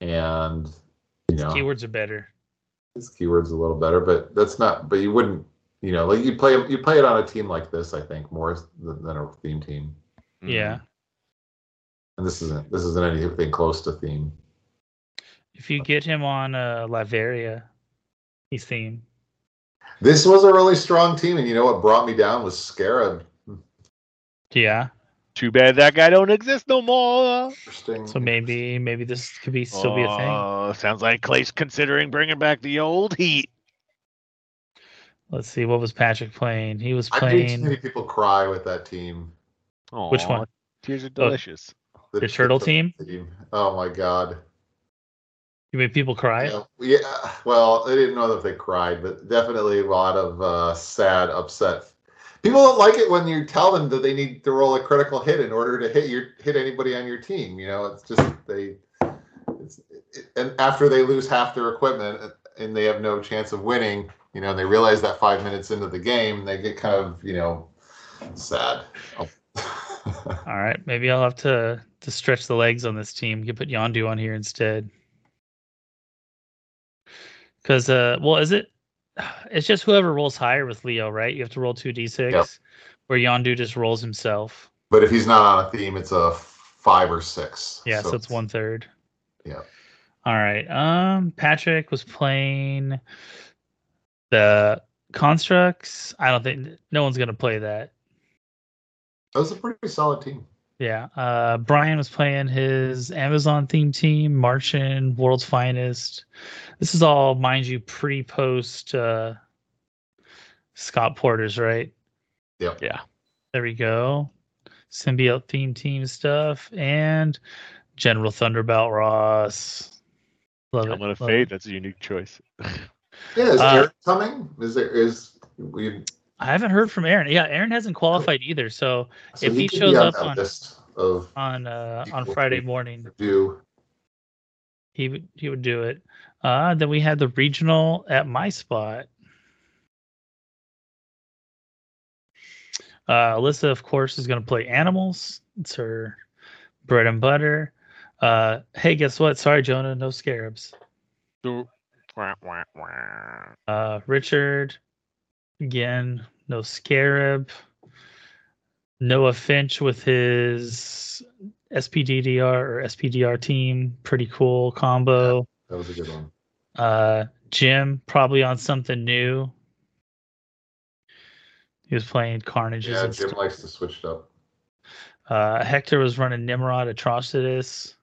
and you know Keywords are better. his keywords a little better, but that's not. But you wouldn't, you know, like you play you play it on a team like this. I think more than, than a theme team. Mhm. Yeah. And this isn't this isn't anything close to theme. If you get him on uh, Laveria, he's theme. This was a really strong team, and you know what brought me down was Scarab. Yeah. Too bad that guy don't exist no more. Interesting. So maybe maybe this could be still be a thing. Oh, sounds like Clay's considering bringing back the old heat. Let's see. What was Patrick playing? He was I did too many people cry with that team. Which one? Tears are delicious. The, Your turtle the- team? Oh my god. You made people cry. Yeah, yeah. Well, I didn't know if they cried, but definitely a lot of uh, sad, upset. People don't like it when you tell them that they need to roll a critical hit in order to hit your hit anybody on your team. You know, it's just they. It's, it, and after they lose half their equipment and they have no chance of winning, you know, and they realize that five minutes into the game, they get kind of you know sad. All right. Maybe I'll have to to stretch the legs on this team. You put Yondu on here instead. Because uh, well, is it? It's just whoever rolls higher with Leo, right? You have to roll two d6. Yep. Where Yondu just rolls himself. but if he's not on a theme, it's a five or six. Yeah, so, it's one third. Yeah. All right. Um, Patrick was playing the constructs. I don't think no one's gonna play that. That was a pretty solid team. Yeah. Uh, Brian was playing his Amazon theme team, Martian, World's Finest. This is all, mind you, pre post uh, Scott Porter's, right? Yep. Yeah. There we go. Symbiote theme team stuff and General Thunderbolt Ross. Love it. I'm gonna love fade. it. That's a unique choice. Yeah, is Uh, Eric coming? Is there is we? I haven't heard from Aaron. Yeah, Aaron hasn't qualified either. So So If he could shows on up on- list of on uh, on Friday morning, do he would he would do it. Uh, then we had the regional at my spot. Uh, Alyssa, of course, is going to play animals. It's her bread and butter. Uh, hey, guess what? Sorry, Jonah, no scarabs. Uh, Richard, again, no scarab. Noah Finch with his SPDDR or SPDR team, pretty cool combo. that was a good one. Uh, Jim probably on something new. He was playing Carnages. Yeah, Jim stuff. likes to switch it up. Uh, Hector was running Nimrod Atrocitus.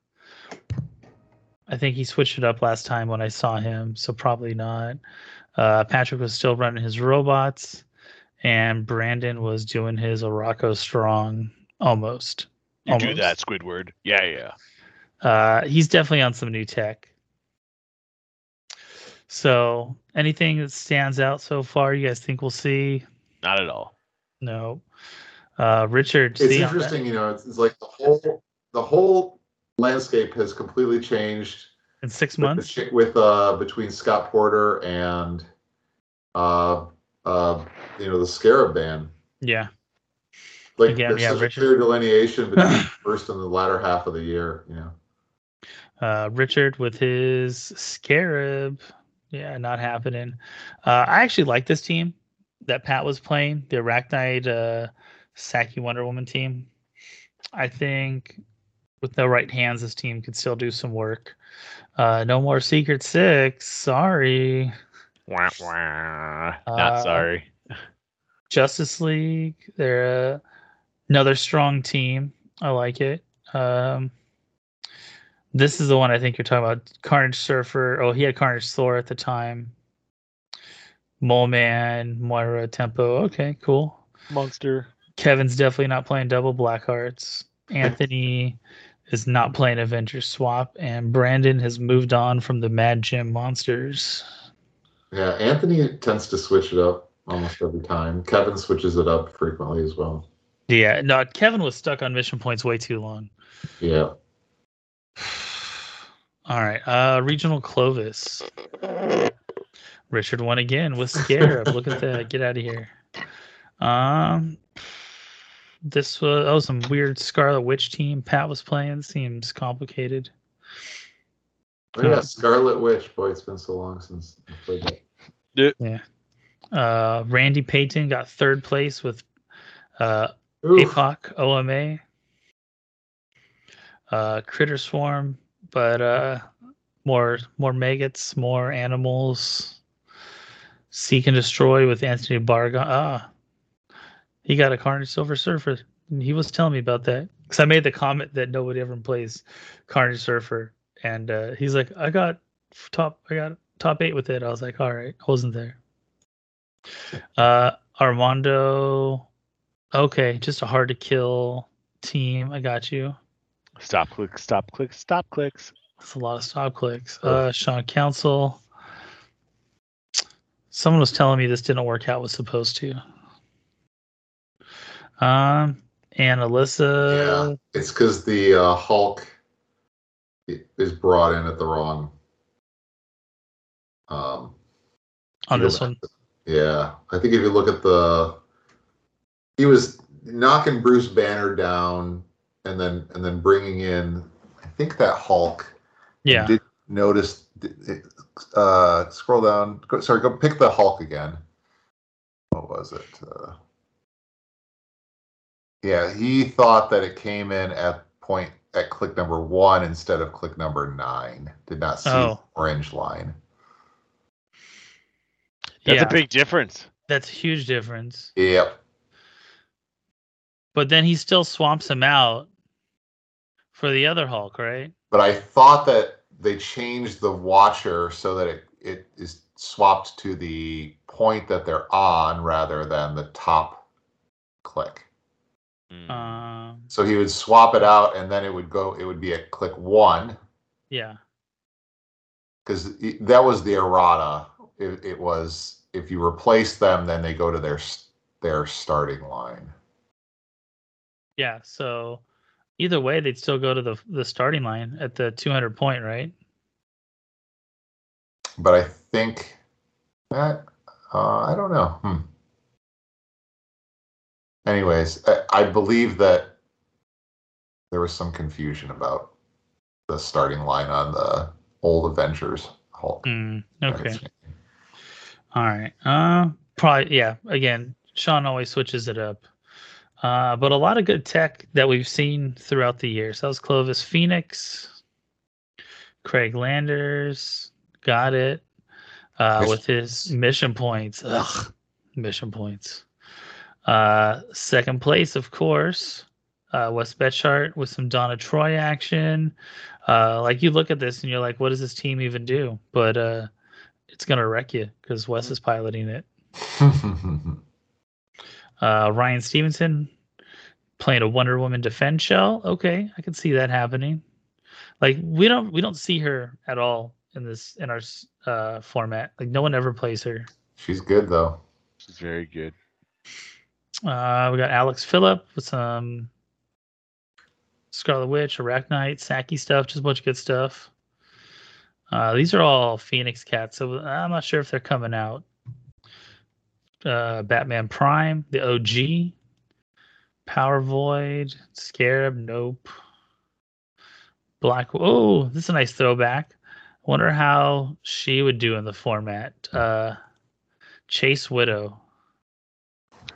I think he switched it up last time when I saw him, so probably not. Uh, Patrick was still running his robots, and Brandon was doing his Araco Strong almost. You do Almost. that, Squidward. Yeah, yeah. Uh, he's definitely on some new tech. So, anything that stands out so far, you guys think we'll see? Not at all. No. Uh, Richard, It's see on that? interesting, you know. It's, it's like the whole the whole landscape has completely changed in six with, months. with uh between Scott Porter and uh uh you know the Scarab band. Yeah. Like Again, there's yeah, such Richard. a clear delineation between the first and the latter half of the year. You know. Uh, Richard with his Scarab. Yeah, not happening. Uh, I actually like this team that Pat was playing, the Arachnide uh, Saki Wonder Woman team. I think with the right hands, this team could still do some work. Uh, no more Secret Six. Sorry. Wah, wah. Uh, Not sorry. Justice League. They're uh, another strong team. I like it. Um, this is the one I think you're talking about. Carnage Surfer. Oh, he had Carnage Thor at the time. Mole Man, Moira, Tempo. Okay, cool. Monster. Kevin's definitely not playing double Black Hearts. Anthony is not playing Avengers Swap, and Brandon has moved on from the Mad Gym Monsters. Yeah, Anthony tends to switch it up almost every time. Kevin switches it up frequently as well. Yeah, no, Kevin was stuck on mission points way too long. Yeah. All right. Uh regional Clovis. Richard won again with Scarab. Look at that. Get out of here. Um this was oh some weird Scarlet Witch team Pat was playing. Seems complicated. Oh, yeah, Scarlet Witch. Boy, it's been so long since I played that. Yeah. Uh Randy Payton got third place with uh Oof. APOC OMA. Uh Critter Swarm, but uh more more maggots, more animals. Seek and destroy with Anthony Barga. Ah, he got a Carnage Silver Surfer. He was telling me about that because I made the comment that nobody ever plays Carnage Surfer, and uh, he's like, "I got top, I got top eight with it." I was like, "All right, I wasn't there." Uh, Armando, okay, just a hard to kill team. I got you. Stop clicks. Stop clicks. Stop clicks. That's a lot of stop clicks. Uh, Sean Council. Someone was telling me this didn't work out was supposed to. Um, and Alyssa. Yeah, it's because the uh, Hulk is brought in at the wrong. Um, on this one. Yeah, I think if you look at the, he was knocking Bruce Banner down, and then and then bringing in, I think that Hulk. Yeah. Did notice? Uh, scroll down. Go, sorry, go pick the Hulk again. What was it? Uh, yeah, he thought that it came in at point at click number one instead of click number nine. Did not see Oh. the orange line. That's yeah, a big difference. that's a huge difference. Yep. But then he still swamps him out for the other Hulk, right? But I thought that they changed the watcher so that it, it is swapped to the point that they're on rather than the top click. Mm. Um, So he would swap it out and then it would go, it would be at click one yeah. because that was the errata. It, it was if you replace them, then they go to their their starting line. Yeah. So either way, they'd still go to the the starting line at the 200 point, right? But I think that uh, I don't know. Hmm. Anyways, I, I believe that there was some confusion about the starting line on the old Avengers Hulk. Mm, okay. All right. Uh, probably yeah. Again, Sean always switches it up. Uh, but a lot of good tech that we've seen throughout the years. That was Clovis Phoenix, Craig Landers, got it. uh, with his mission points. Ugh, mission points. Uh, second place, of course, uh, Wes Betchart with some Donna Troy action. Uh, like you look at this and you're like, what does this team even do? But uh, it's gonna wreck you because Wes is piloting it. Uh, Ryan Stevenson playing a Wonder Woman defense shell. Okay, I can see that happening. Like we don't we don't see her at all in this in our uh, format. Like no one ever plays her. She's good though. She's very good. Uh, we got Alex Phillip with some Scarlet Witch, Arachnite, Saki stuff, just a bunch of good stuff. Uh, these are all Phoenix cats, so I'm not sure if they're coming out. Uh, Batman Prime, the OG, Power Void, Scarab, nope. Black. Oh, this is a nice throwback. Wonder how she would do in the format. Uh, Chase Widow.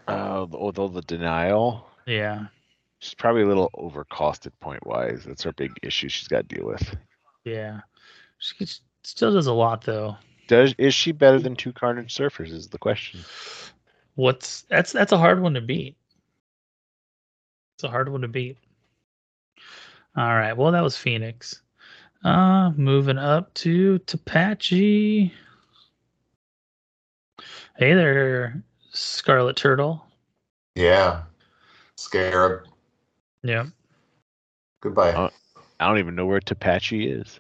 Uh, although the denial, Yeah. she's probably a little overcosted point wise. That's her big issue she's got to deal with. Yeah, she still does a lot though. Does is she better than two Carnage Surfers? Is the question. What's that's that's a hard one to beat. It's a hard one to beat. All right, well that was Phoenix. Uh, moving up to Tapachi. Hey there, Scarlet Turtle. Yeah. Scarab. Yeah, Goodbye. Uh, I don't even know where Tapachi is.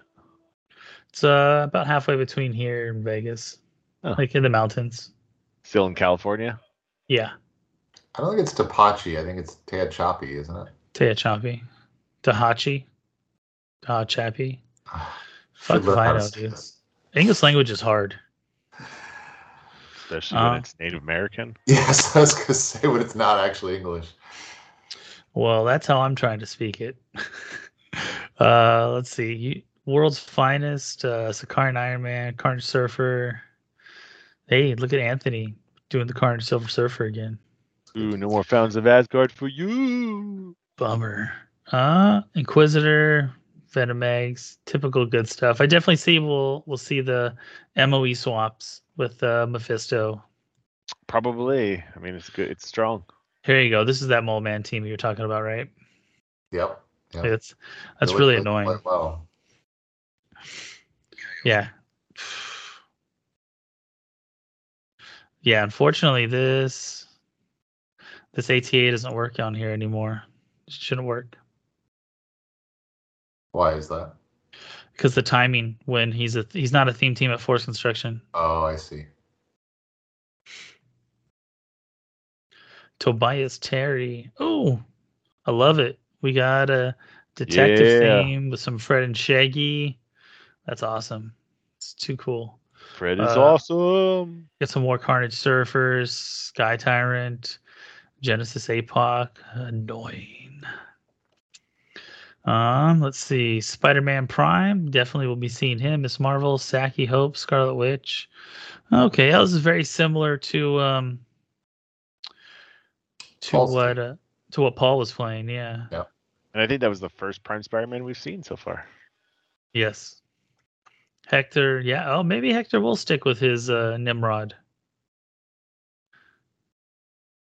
it's uh about halfway between here and Vegas, Oh. like in the mountains. Still in California. Yeah, I don't think it's Tapachi. I think it's Tehachapi, isn't it? Tehachapi, Tahachi, Tahachapi. Fuck Should if I know, dude. English language is hard. Especially Uh, when it's Native American. Yes, I was gonna say when it's not actually English. Well, that's how I'm trying to speak it. uh, let's see. World's Finest, uh, Sakari Iron Man, Carnage Surfer. Hey, look at Anthony doing the Carnage Silver Surfer again. Ooh, no more Fountains of Asgard for you. Bummer. Uh, Inquisitor, Venom Eggs, typical good stuff. I definitely see we'll we'll see the MOE swaps with uh, Mephisto. Probably. I mean, it's good. It's strong. Here you go. This is that Mole Man team you're talking about, right? Yep. Yep. It's that's It really annoying. Well. Yeah. Yeah, unfortunately this this ATA doesn't work on here anymore. It shouldn't work. Why is that? Because the timing when he's a he's not a theme team at Force Construction. Oh, I see. Tobias Terry. Oh, I love it. We got a detective Yeah. theme with some Fred and Shaggy. That's awesome. It's too cool. Fred is Uh, awesome. Get some more Carnage Surfers, Sky Tyrant, Genesis APOC. Annoying. Um, let's see. Spider-Man Prime. Definitely will be seeing him. Miss Marvel, Saki Hope, Scarlet Witch. Okay, that was very similar to um to Paul's what uh, to what Paul was playing. Yeah. Yeah. And I think that was the first Prime Spider-Man we've seen so far. Yes. Hector. Yeah. Oh, maybe Hector will stick with his uh, Nimrod.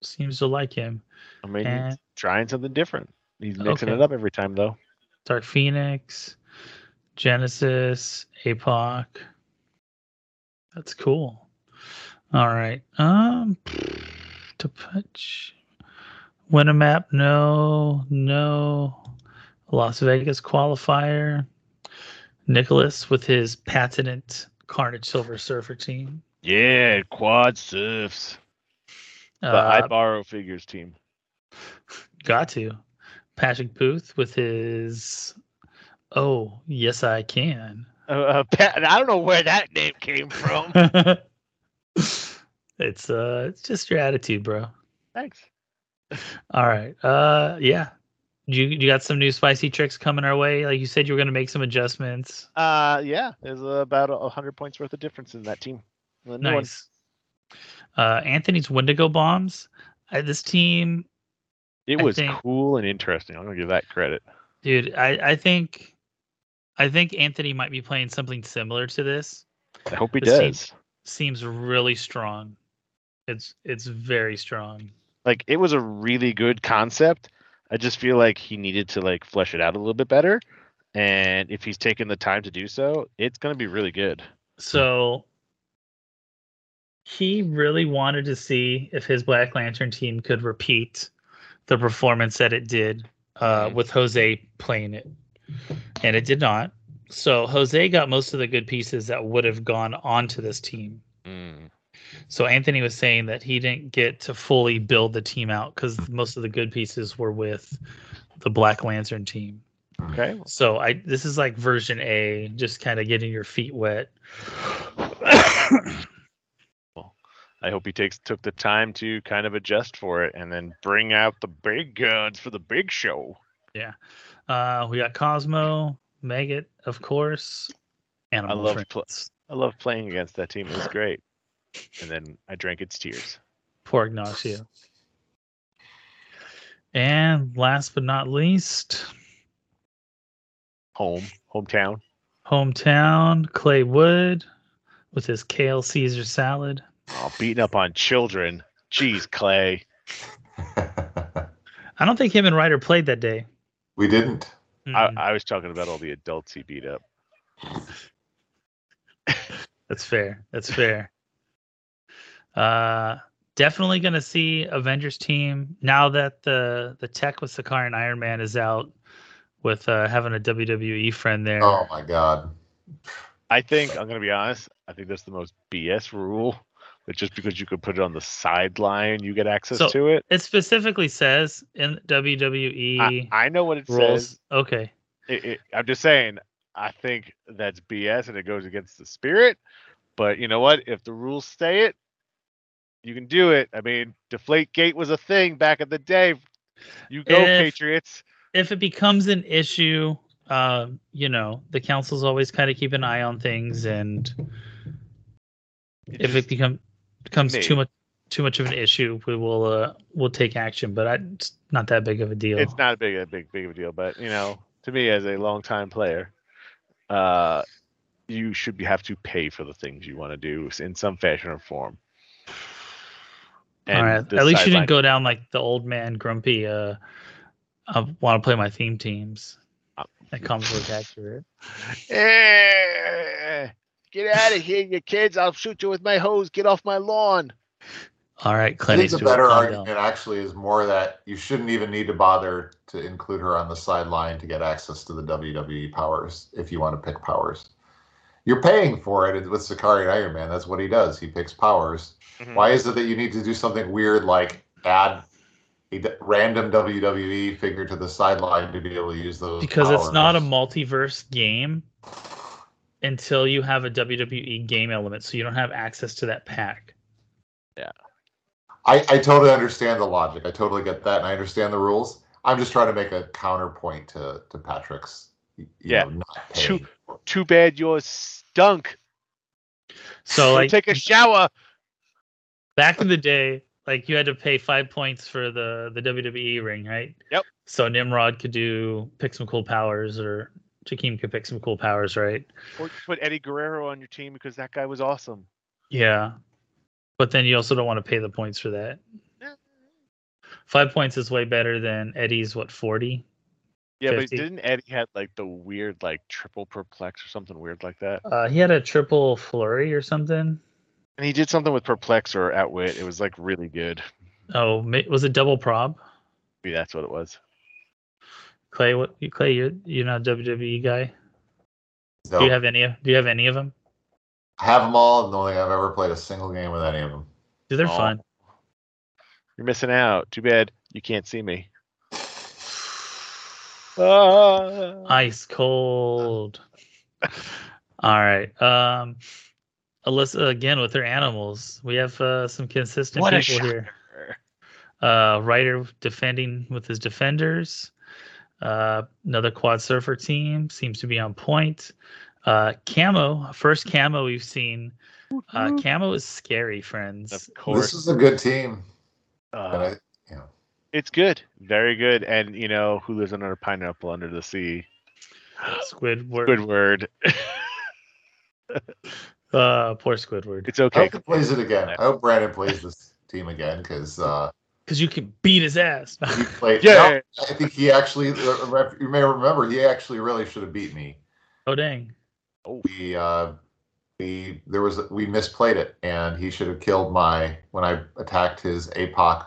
Seems to like him. I mean, And- he's trying something different. He's mixing Okay. it up every time, though. Dark Phoenix, Genesis, APOC. That's cool. All right. Um, to punch. Win a map? No, no. Las Vegas qualifier. Nicholas with his patented Carnage Silver Surfer team. Yeah, quad surfs. The Uh, I borrow figures team. got to. Patrick Booth with his. Oh, yes, I can. Uh, uh, Pat, I don't know where that name came from. it's uh it's just your attitude, bro. Thanks. All right. Uh yeah. You you got some new spicy tricks coming our way. Like you said you were gonna make some adjustments. Uh, yeah, there's about a hundred points worth of difference in that team. Nice. Uh Anthony's Wendigo bombs. Uh, this team, It was think- cool and interesting. I'm gonna give that credit. dude, I, I think I think Anthony might be playing something similar to this. I hope he This does. seems really strong. It's it's very strong. Like it was a really good concept. I just feel like he needed to like flesh it out a little bit better. And if he's taken the time to do so, it's going to be really good. So he really wanted to see if his Black Lantern team could repeat the performance that it did uh, with Jose playing it, and it did not. So Jose got most of the good pieces that would have gone onto this team. Mm. So Anthony was saying that he didn't get to fully build the team out because most of the good pieces were with the Black Lantern team. Okay. So I this is like version A, just kind of getting your feet wet. I hope he takes took the time to kind of adjust for it and then bring out the big guns for the big show. Yeah. Uh, we got Cosmo, Maggot, of course. Animal love pl- I love playing against that team. It was great. And then I drank its tears. Poor Ignacio. And last but not least, Home, hometown. hometown Clay Wood with his kale Caesar salad. Oh, beating up on children. Jeez, Clay. I don't think him and Ryder played that day. we didn't. I, I was talking about all the adults he beat up. That's fair. That's fair. Uh, definitely gonna see Avengers team now that the the tech with Sakaar and Iron Man is out with uh, having a WWE friend there. Oh my god. I think I'm gonna be honest. I think that's the most BS rule. That just because you could put it on the sideline, you get access So, to it. It specifically says in WWE I, I know what it rules. says. Okay. It, it, I'm just saying. I think that's BS and it goes against the spirit. But you know what? If the rules say it, you can do it. I mean, Deflate Gate was a thing back in the day. You go, If- Patriots. If it becomes an issue, uh, you know, the council's always kind of keep an eye on things, and if it become becomes Maybe. too much too much of an issue, we will uh we'll take action. But I, it's not that big of a deal. it's not a big a big big of a deal but you know to me as a longtime player uh you should be, have to pay for the things you want to do in some fashion or form All right. At least you didn't go down like the old man grumpy. Uh, I want to play my theme teams. Uh, That comes with accurate. Eh, get out of here you kids i'll shoot you with my hose get off my lawn All right, I Clint think the better calm argument down. actually is more that you shouldn't even need to bother to include her on the sideline to get access to the WWE powers if you want to pick powers. You're paying for it with Sakari and Iron Man. That's what he does. He picks powers. Mhm. Why is it that you need to do something weird like add a d- random WWE figure to the sideline to be able to use those? Because it's not a multiverse game until you have a WWE game element, so you don't have access to that pack. Yeah. I, I totally understand the logic. I totally get that, and I understand the rules. I'm just trying to make a counterpoint to to Patrick's. You Yeah. know, not Two- paying. for it. too bad yours stunk So Go like take a shower back in the day, like you had to pay five points for the the WWE ring, right? Yep. So Nimrod could do pick some cool powers, or Jakeem could pick some cool powers, right? or put eddie guerrero on your team because that guy was awesome Yeah. But then you also don't want to pay the points for that. Yeah. Five points is way better than Eddie's what forty. yeah 50. but didn't eddie had like the weird like triple perplex or something weird like that Uh, he had a triple flurry or something. And he did something with perplex or outwit. It was like really good. Oh, was it double prob? Maybe that's what it was. Clay, what? you- Clay, you're you're not a WWE guy. So, Do you have any? of Do you have any of them? I have them all, and don't think I've ever played a single game with any of them. Dude, they're Oh. fun. You're missing out. Too bad you can't see me. Ah. Ice cold. All right. Um, Alyssa again with her animals. We have uh, some consistent What people here. shocker. Uh, Ryder defending with his defenders. Uh, another quad surfer team seems to be on point. Uh, camo, first camo we've seen. Uh, camo is scary, friends. Of course, This is a good team. And Uh, I, you know, it's good. Very good. And you know, who lives under a pineapple under the sea? Squidward. Good word. Uh, poor Squidward. It's okay. I okay. hope he plays it again. I hope Brandon plays this team again because uh, Because you can beat his ass. he played. Yeah. No, I think he actually. uh, You may remember he actually really should have beat me. oh dang. We uh, we there was we misplayed it, and he should have killed my when I attacked his APOC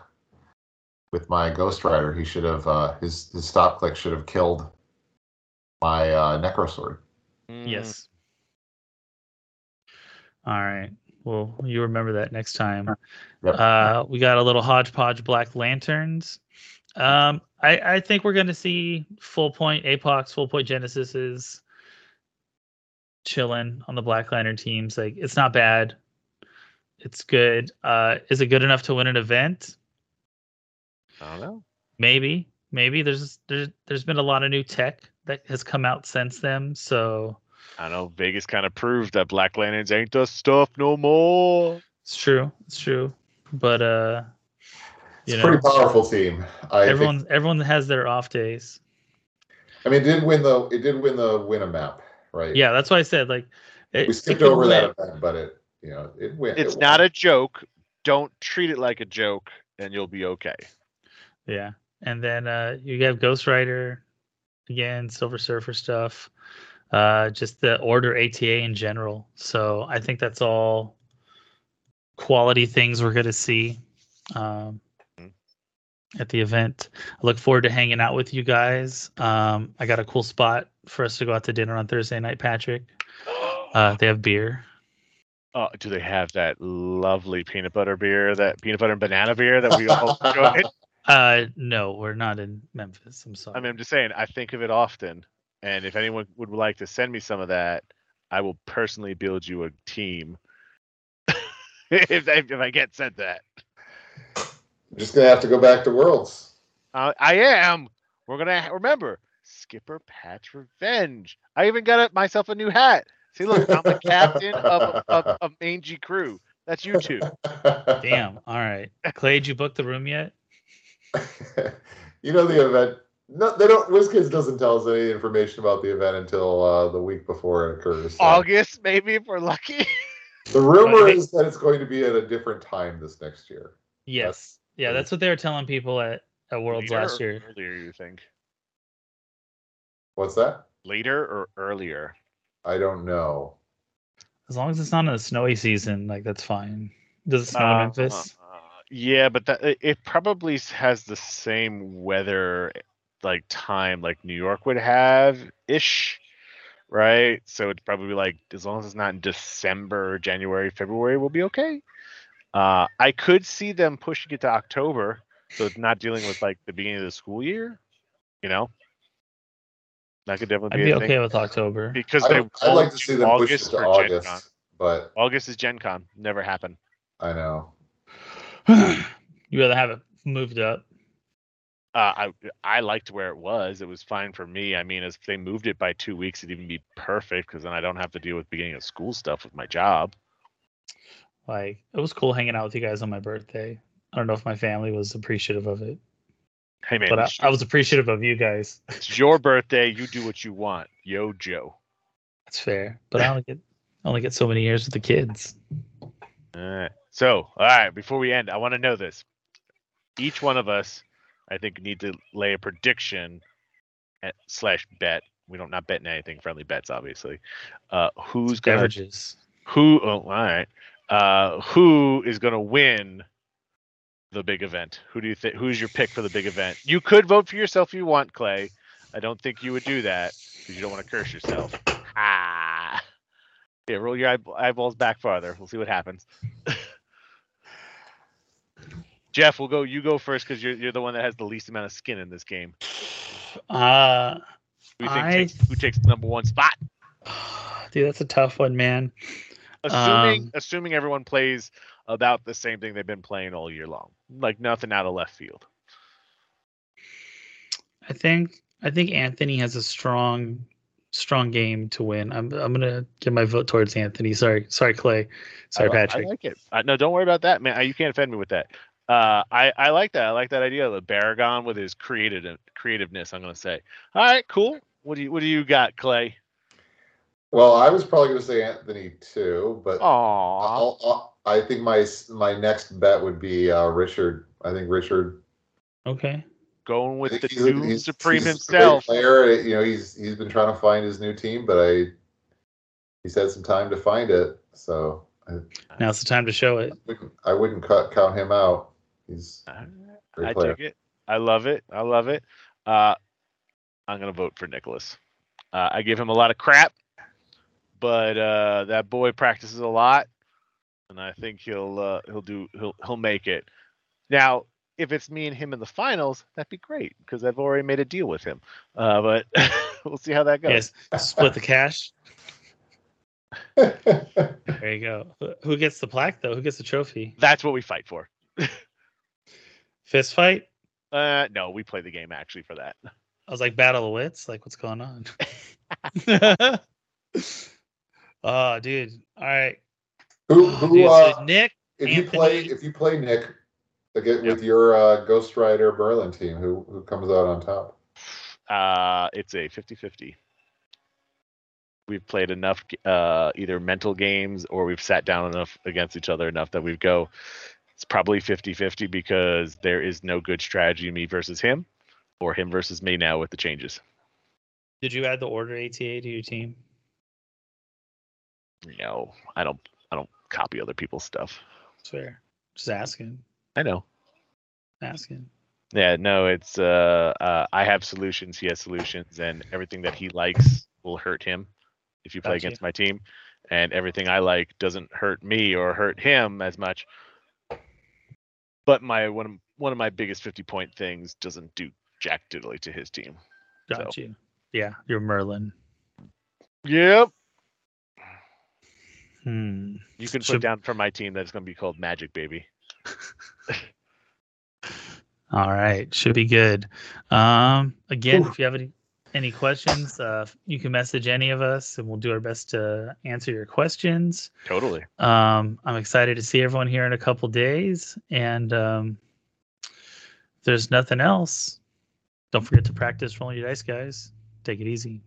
with my Ghost Rider. He should have uh, his his stop click should have killed my uh, Necro Sword. Mm, Yes. All right. Well, you remember that next time. Uh, we got a little hodgepodge Black Lanterns. Um, I, I think we're going to see full point Apox, full point Genesis is chilling on the Black Lantern teams. Like, it's not bad. It's good. Uh, is it good enough to win an event? I don't know. Maybe. Maybe there's there's there's been a lot of new tech that has come out since then. So I know Vegas kind of proved that Black Lanterns ain't the stuff no more. It's true. It's true. But uh It's you a know, pretty powerful team. I everyone think, everyone has their off days. I mean, it did win the it did win the win a map, right? Yeah, that's why I said like it, we skipped could over that event, but it you know it went. It's it not a joke. Don't treat it like a joke, and you'll be okay. Yeah. And then uh you have Ghost Rider again, Silver Surfer stuff. Uh just the order ATA in general. So I think that's all quality things we're gonna see um Mhm. at the event. I look forward to hanging out with you guys. Um I got a cool spot for us to go out to dinner on Thursday night, Patrick. Uh they have beer. Oh, do they have that lovely peanut butter beer, that peanut butter and banana beer that we all enjoyed? Uh no, we're not in Memphis. I'm sorry. I mean, I'm just saying, I think of it often. And if anyone would like to send me some of that, I will personally build you a team. if, I, if I get sent that. I'm just gonna have to go back to Worlds. Uh, I am. We're going to remember Skipper Patch Revenge. I even got a, myself a new hat. See, look, I'm the captain of, of, of Mangy Crew. That's you two. Damn. All right. Clay, did you book the room yet? you know the event. No, they don't. WizKids doesn't tell us any information about the event until uh, the week before it occurs. so- August, maybe, if we're lucky. The rumor is that it's going to be at a different time this next year. Yes. Yeah, that's what they were telling people at, at Worlds last year. Earlier, you think? What's that? Later or earlier? I don't know. As long as it's not in the snowy season, like that's fine. Does it snow in Uh, Memphis? uh, yeah, but that it- it probably has the same weather like time like New York would have ish, right? So it's probably be like as long as it's not in December, January, February, we'll be okay. Uh, I could see them pushing it to October, so it's not dealing with like the beginning of the school year. You know, that could definitely I'd be, be okay thing with October. because I they would, I'd like to see them push it August to for Gen August, Con. but August is Gen Con. Never happened. I know. you rather have it moved up. Uh, I I liked where it was. It was fine for me. I mean, if they moved it by two weeks, it'd even be perfect because then I don't have to deal with beginning of school stuff with my job. Like it was cool hanging out with you guys on my birthday. I don't know if my family was appreciative of it, Hey man, but I, I was appreciative of you guys. it's your birthday. You do what you want, yo Joe. That's fair. But I only get I only get so many years with the kids. All right. So, all right. Before we end, I want to know this. Each one of us, I think, need to lay a prediction at, slash bet. We don't not betting anything. Friendly bets, obviously. Uh, who's gonna Beverages. who oh, all right uh who is going to win the big event who do you think who's your pick for the big event you could vote for yourself if you want clay i don't think you would do that because you don't want to curse yourself ah yeah roll your eyeballs back farther we'll see what happens jeff we'll go you go first because you're, you're the one that has the least amount of skin in this game Uh who, think I- takes, who takes the number one spot dude, that's a tough one, man. assuming Um, assuming everyone plays about the same thing they've been playing all year long like nothing out of left field I think I think Anthony has a strong strong game to win. I'm I'm gonna give my vote towards Anthony. Sorry, sorry, Clay. Sorry, I, Patrick. I like it. Uh, no, don't worry about that, man. You can't offend me with that. Uh, I, I like that. I like that idea. Of the Baragon with his creative creativeness. I'm gonna say. All right, cool. What do you What do you got, Clay? Well, I was probably going to say Anthony too, but I'll, I'll, I think my my next bet would be uh, Richard. I think Richard. Okay. Going with the he's a- Doom he's- Supreme he's a himself. Player, you know, he's he's been trying to find his new team, but I he's had some time to find it, so I Now's the time to show it. wouldn't I wouldn't cut count him out. He's a great I player. dig it. I love it. I love it. Uh, I'm gonna vote for Nicholas. Uh, I give him a lot of crap, but uh, that boy practices a lot, and I think he'll uh, he'll do he'll he'll make it. Now, if it's me and him in the finals, that'd be great because I've already made a deal with him. Uh, but we'll see how that goes. Yes. Split the cash. There you go. Who- Who gets the plaque though? Who gets the trophy? That's what we fight for. Fist fight? Uh, no, we play the game actually for that. I was like battle of wits. Like what's going on? oh, dude. All right. who Oh, who dude, uh, so Nick. if you play if you play Nick again Yep. with your uh, Ghost Rider Merlin team, who who comes out on top? Uh, it's a 50-50. We've played enough uh, either mental games or we've sat down enough against each other enough that we've go. It's probably 50-50 because there is no good strategy me versus him or him versus me now with the changes. Did you add the order ATA to your team? No, I don't. I don't copy other people's stuff. It's fair. Just asking. I know. Asking. Yeah, no, it's uh, uh I have solutions, he has solutions, and everything that he likes will hurt him if you play Gotcha. against my team. And everything I like doesn't hurt me or hurt him as much. But my one of one of my biggest fifty point things doesn't do jack diddly to his team. Got So- you. Yeah, you're Merlin. Yep. Hmm. You can put Should- down for my team that it's gonna be called Magic Baby. All right, should be good. Um, again, Ooh. if you have any any questions, uh, you can message any of us, and we'll do our best to answer your questions. Totally. Um, I'm excited to see everyone here in a couple days, and um, there's nothing else. Don't forget to practice rolling your dice, guys. Take it easy.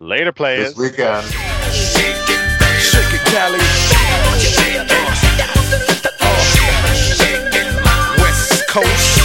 Later, players. This weekend. Shake it, Cali. Shake it, West Coast.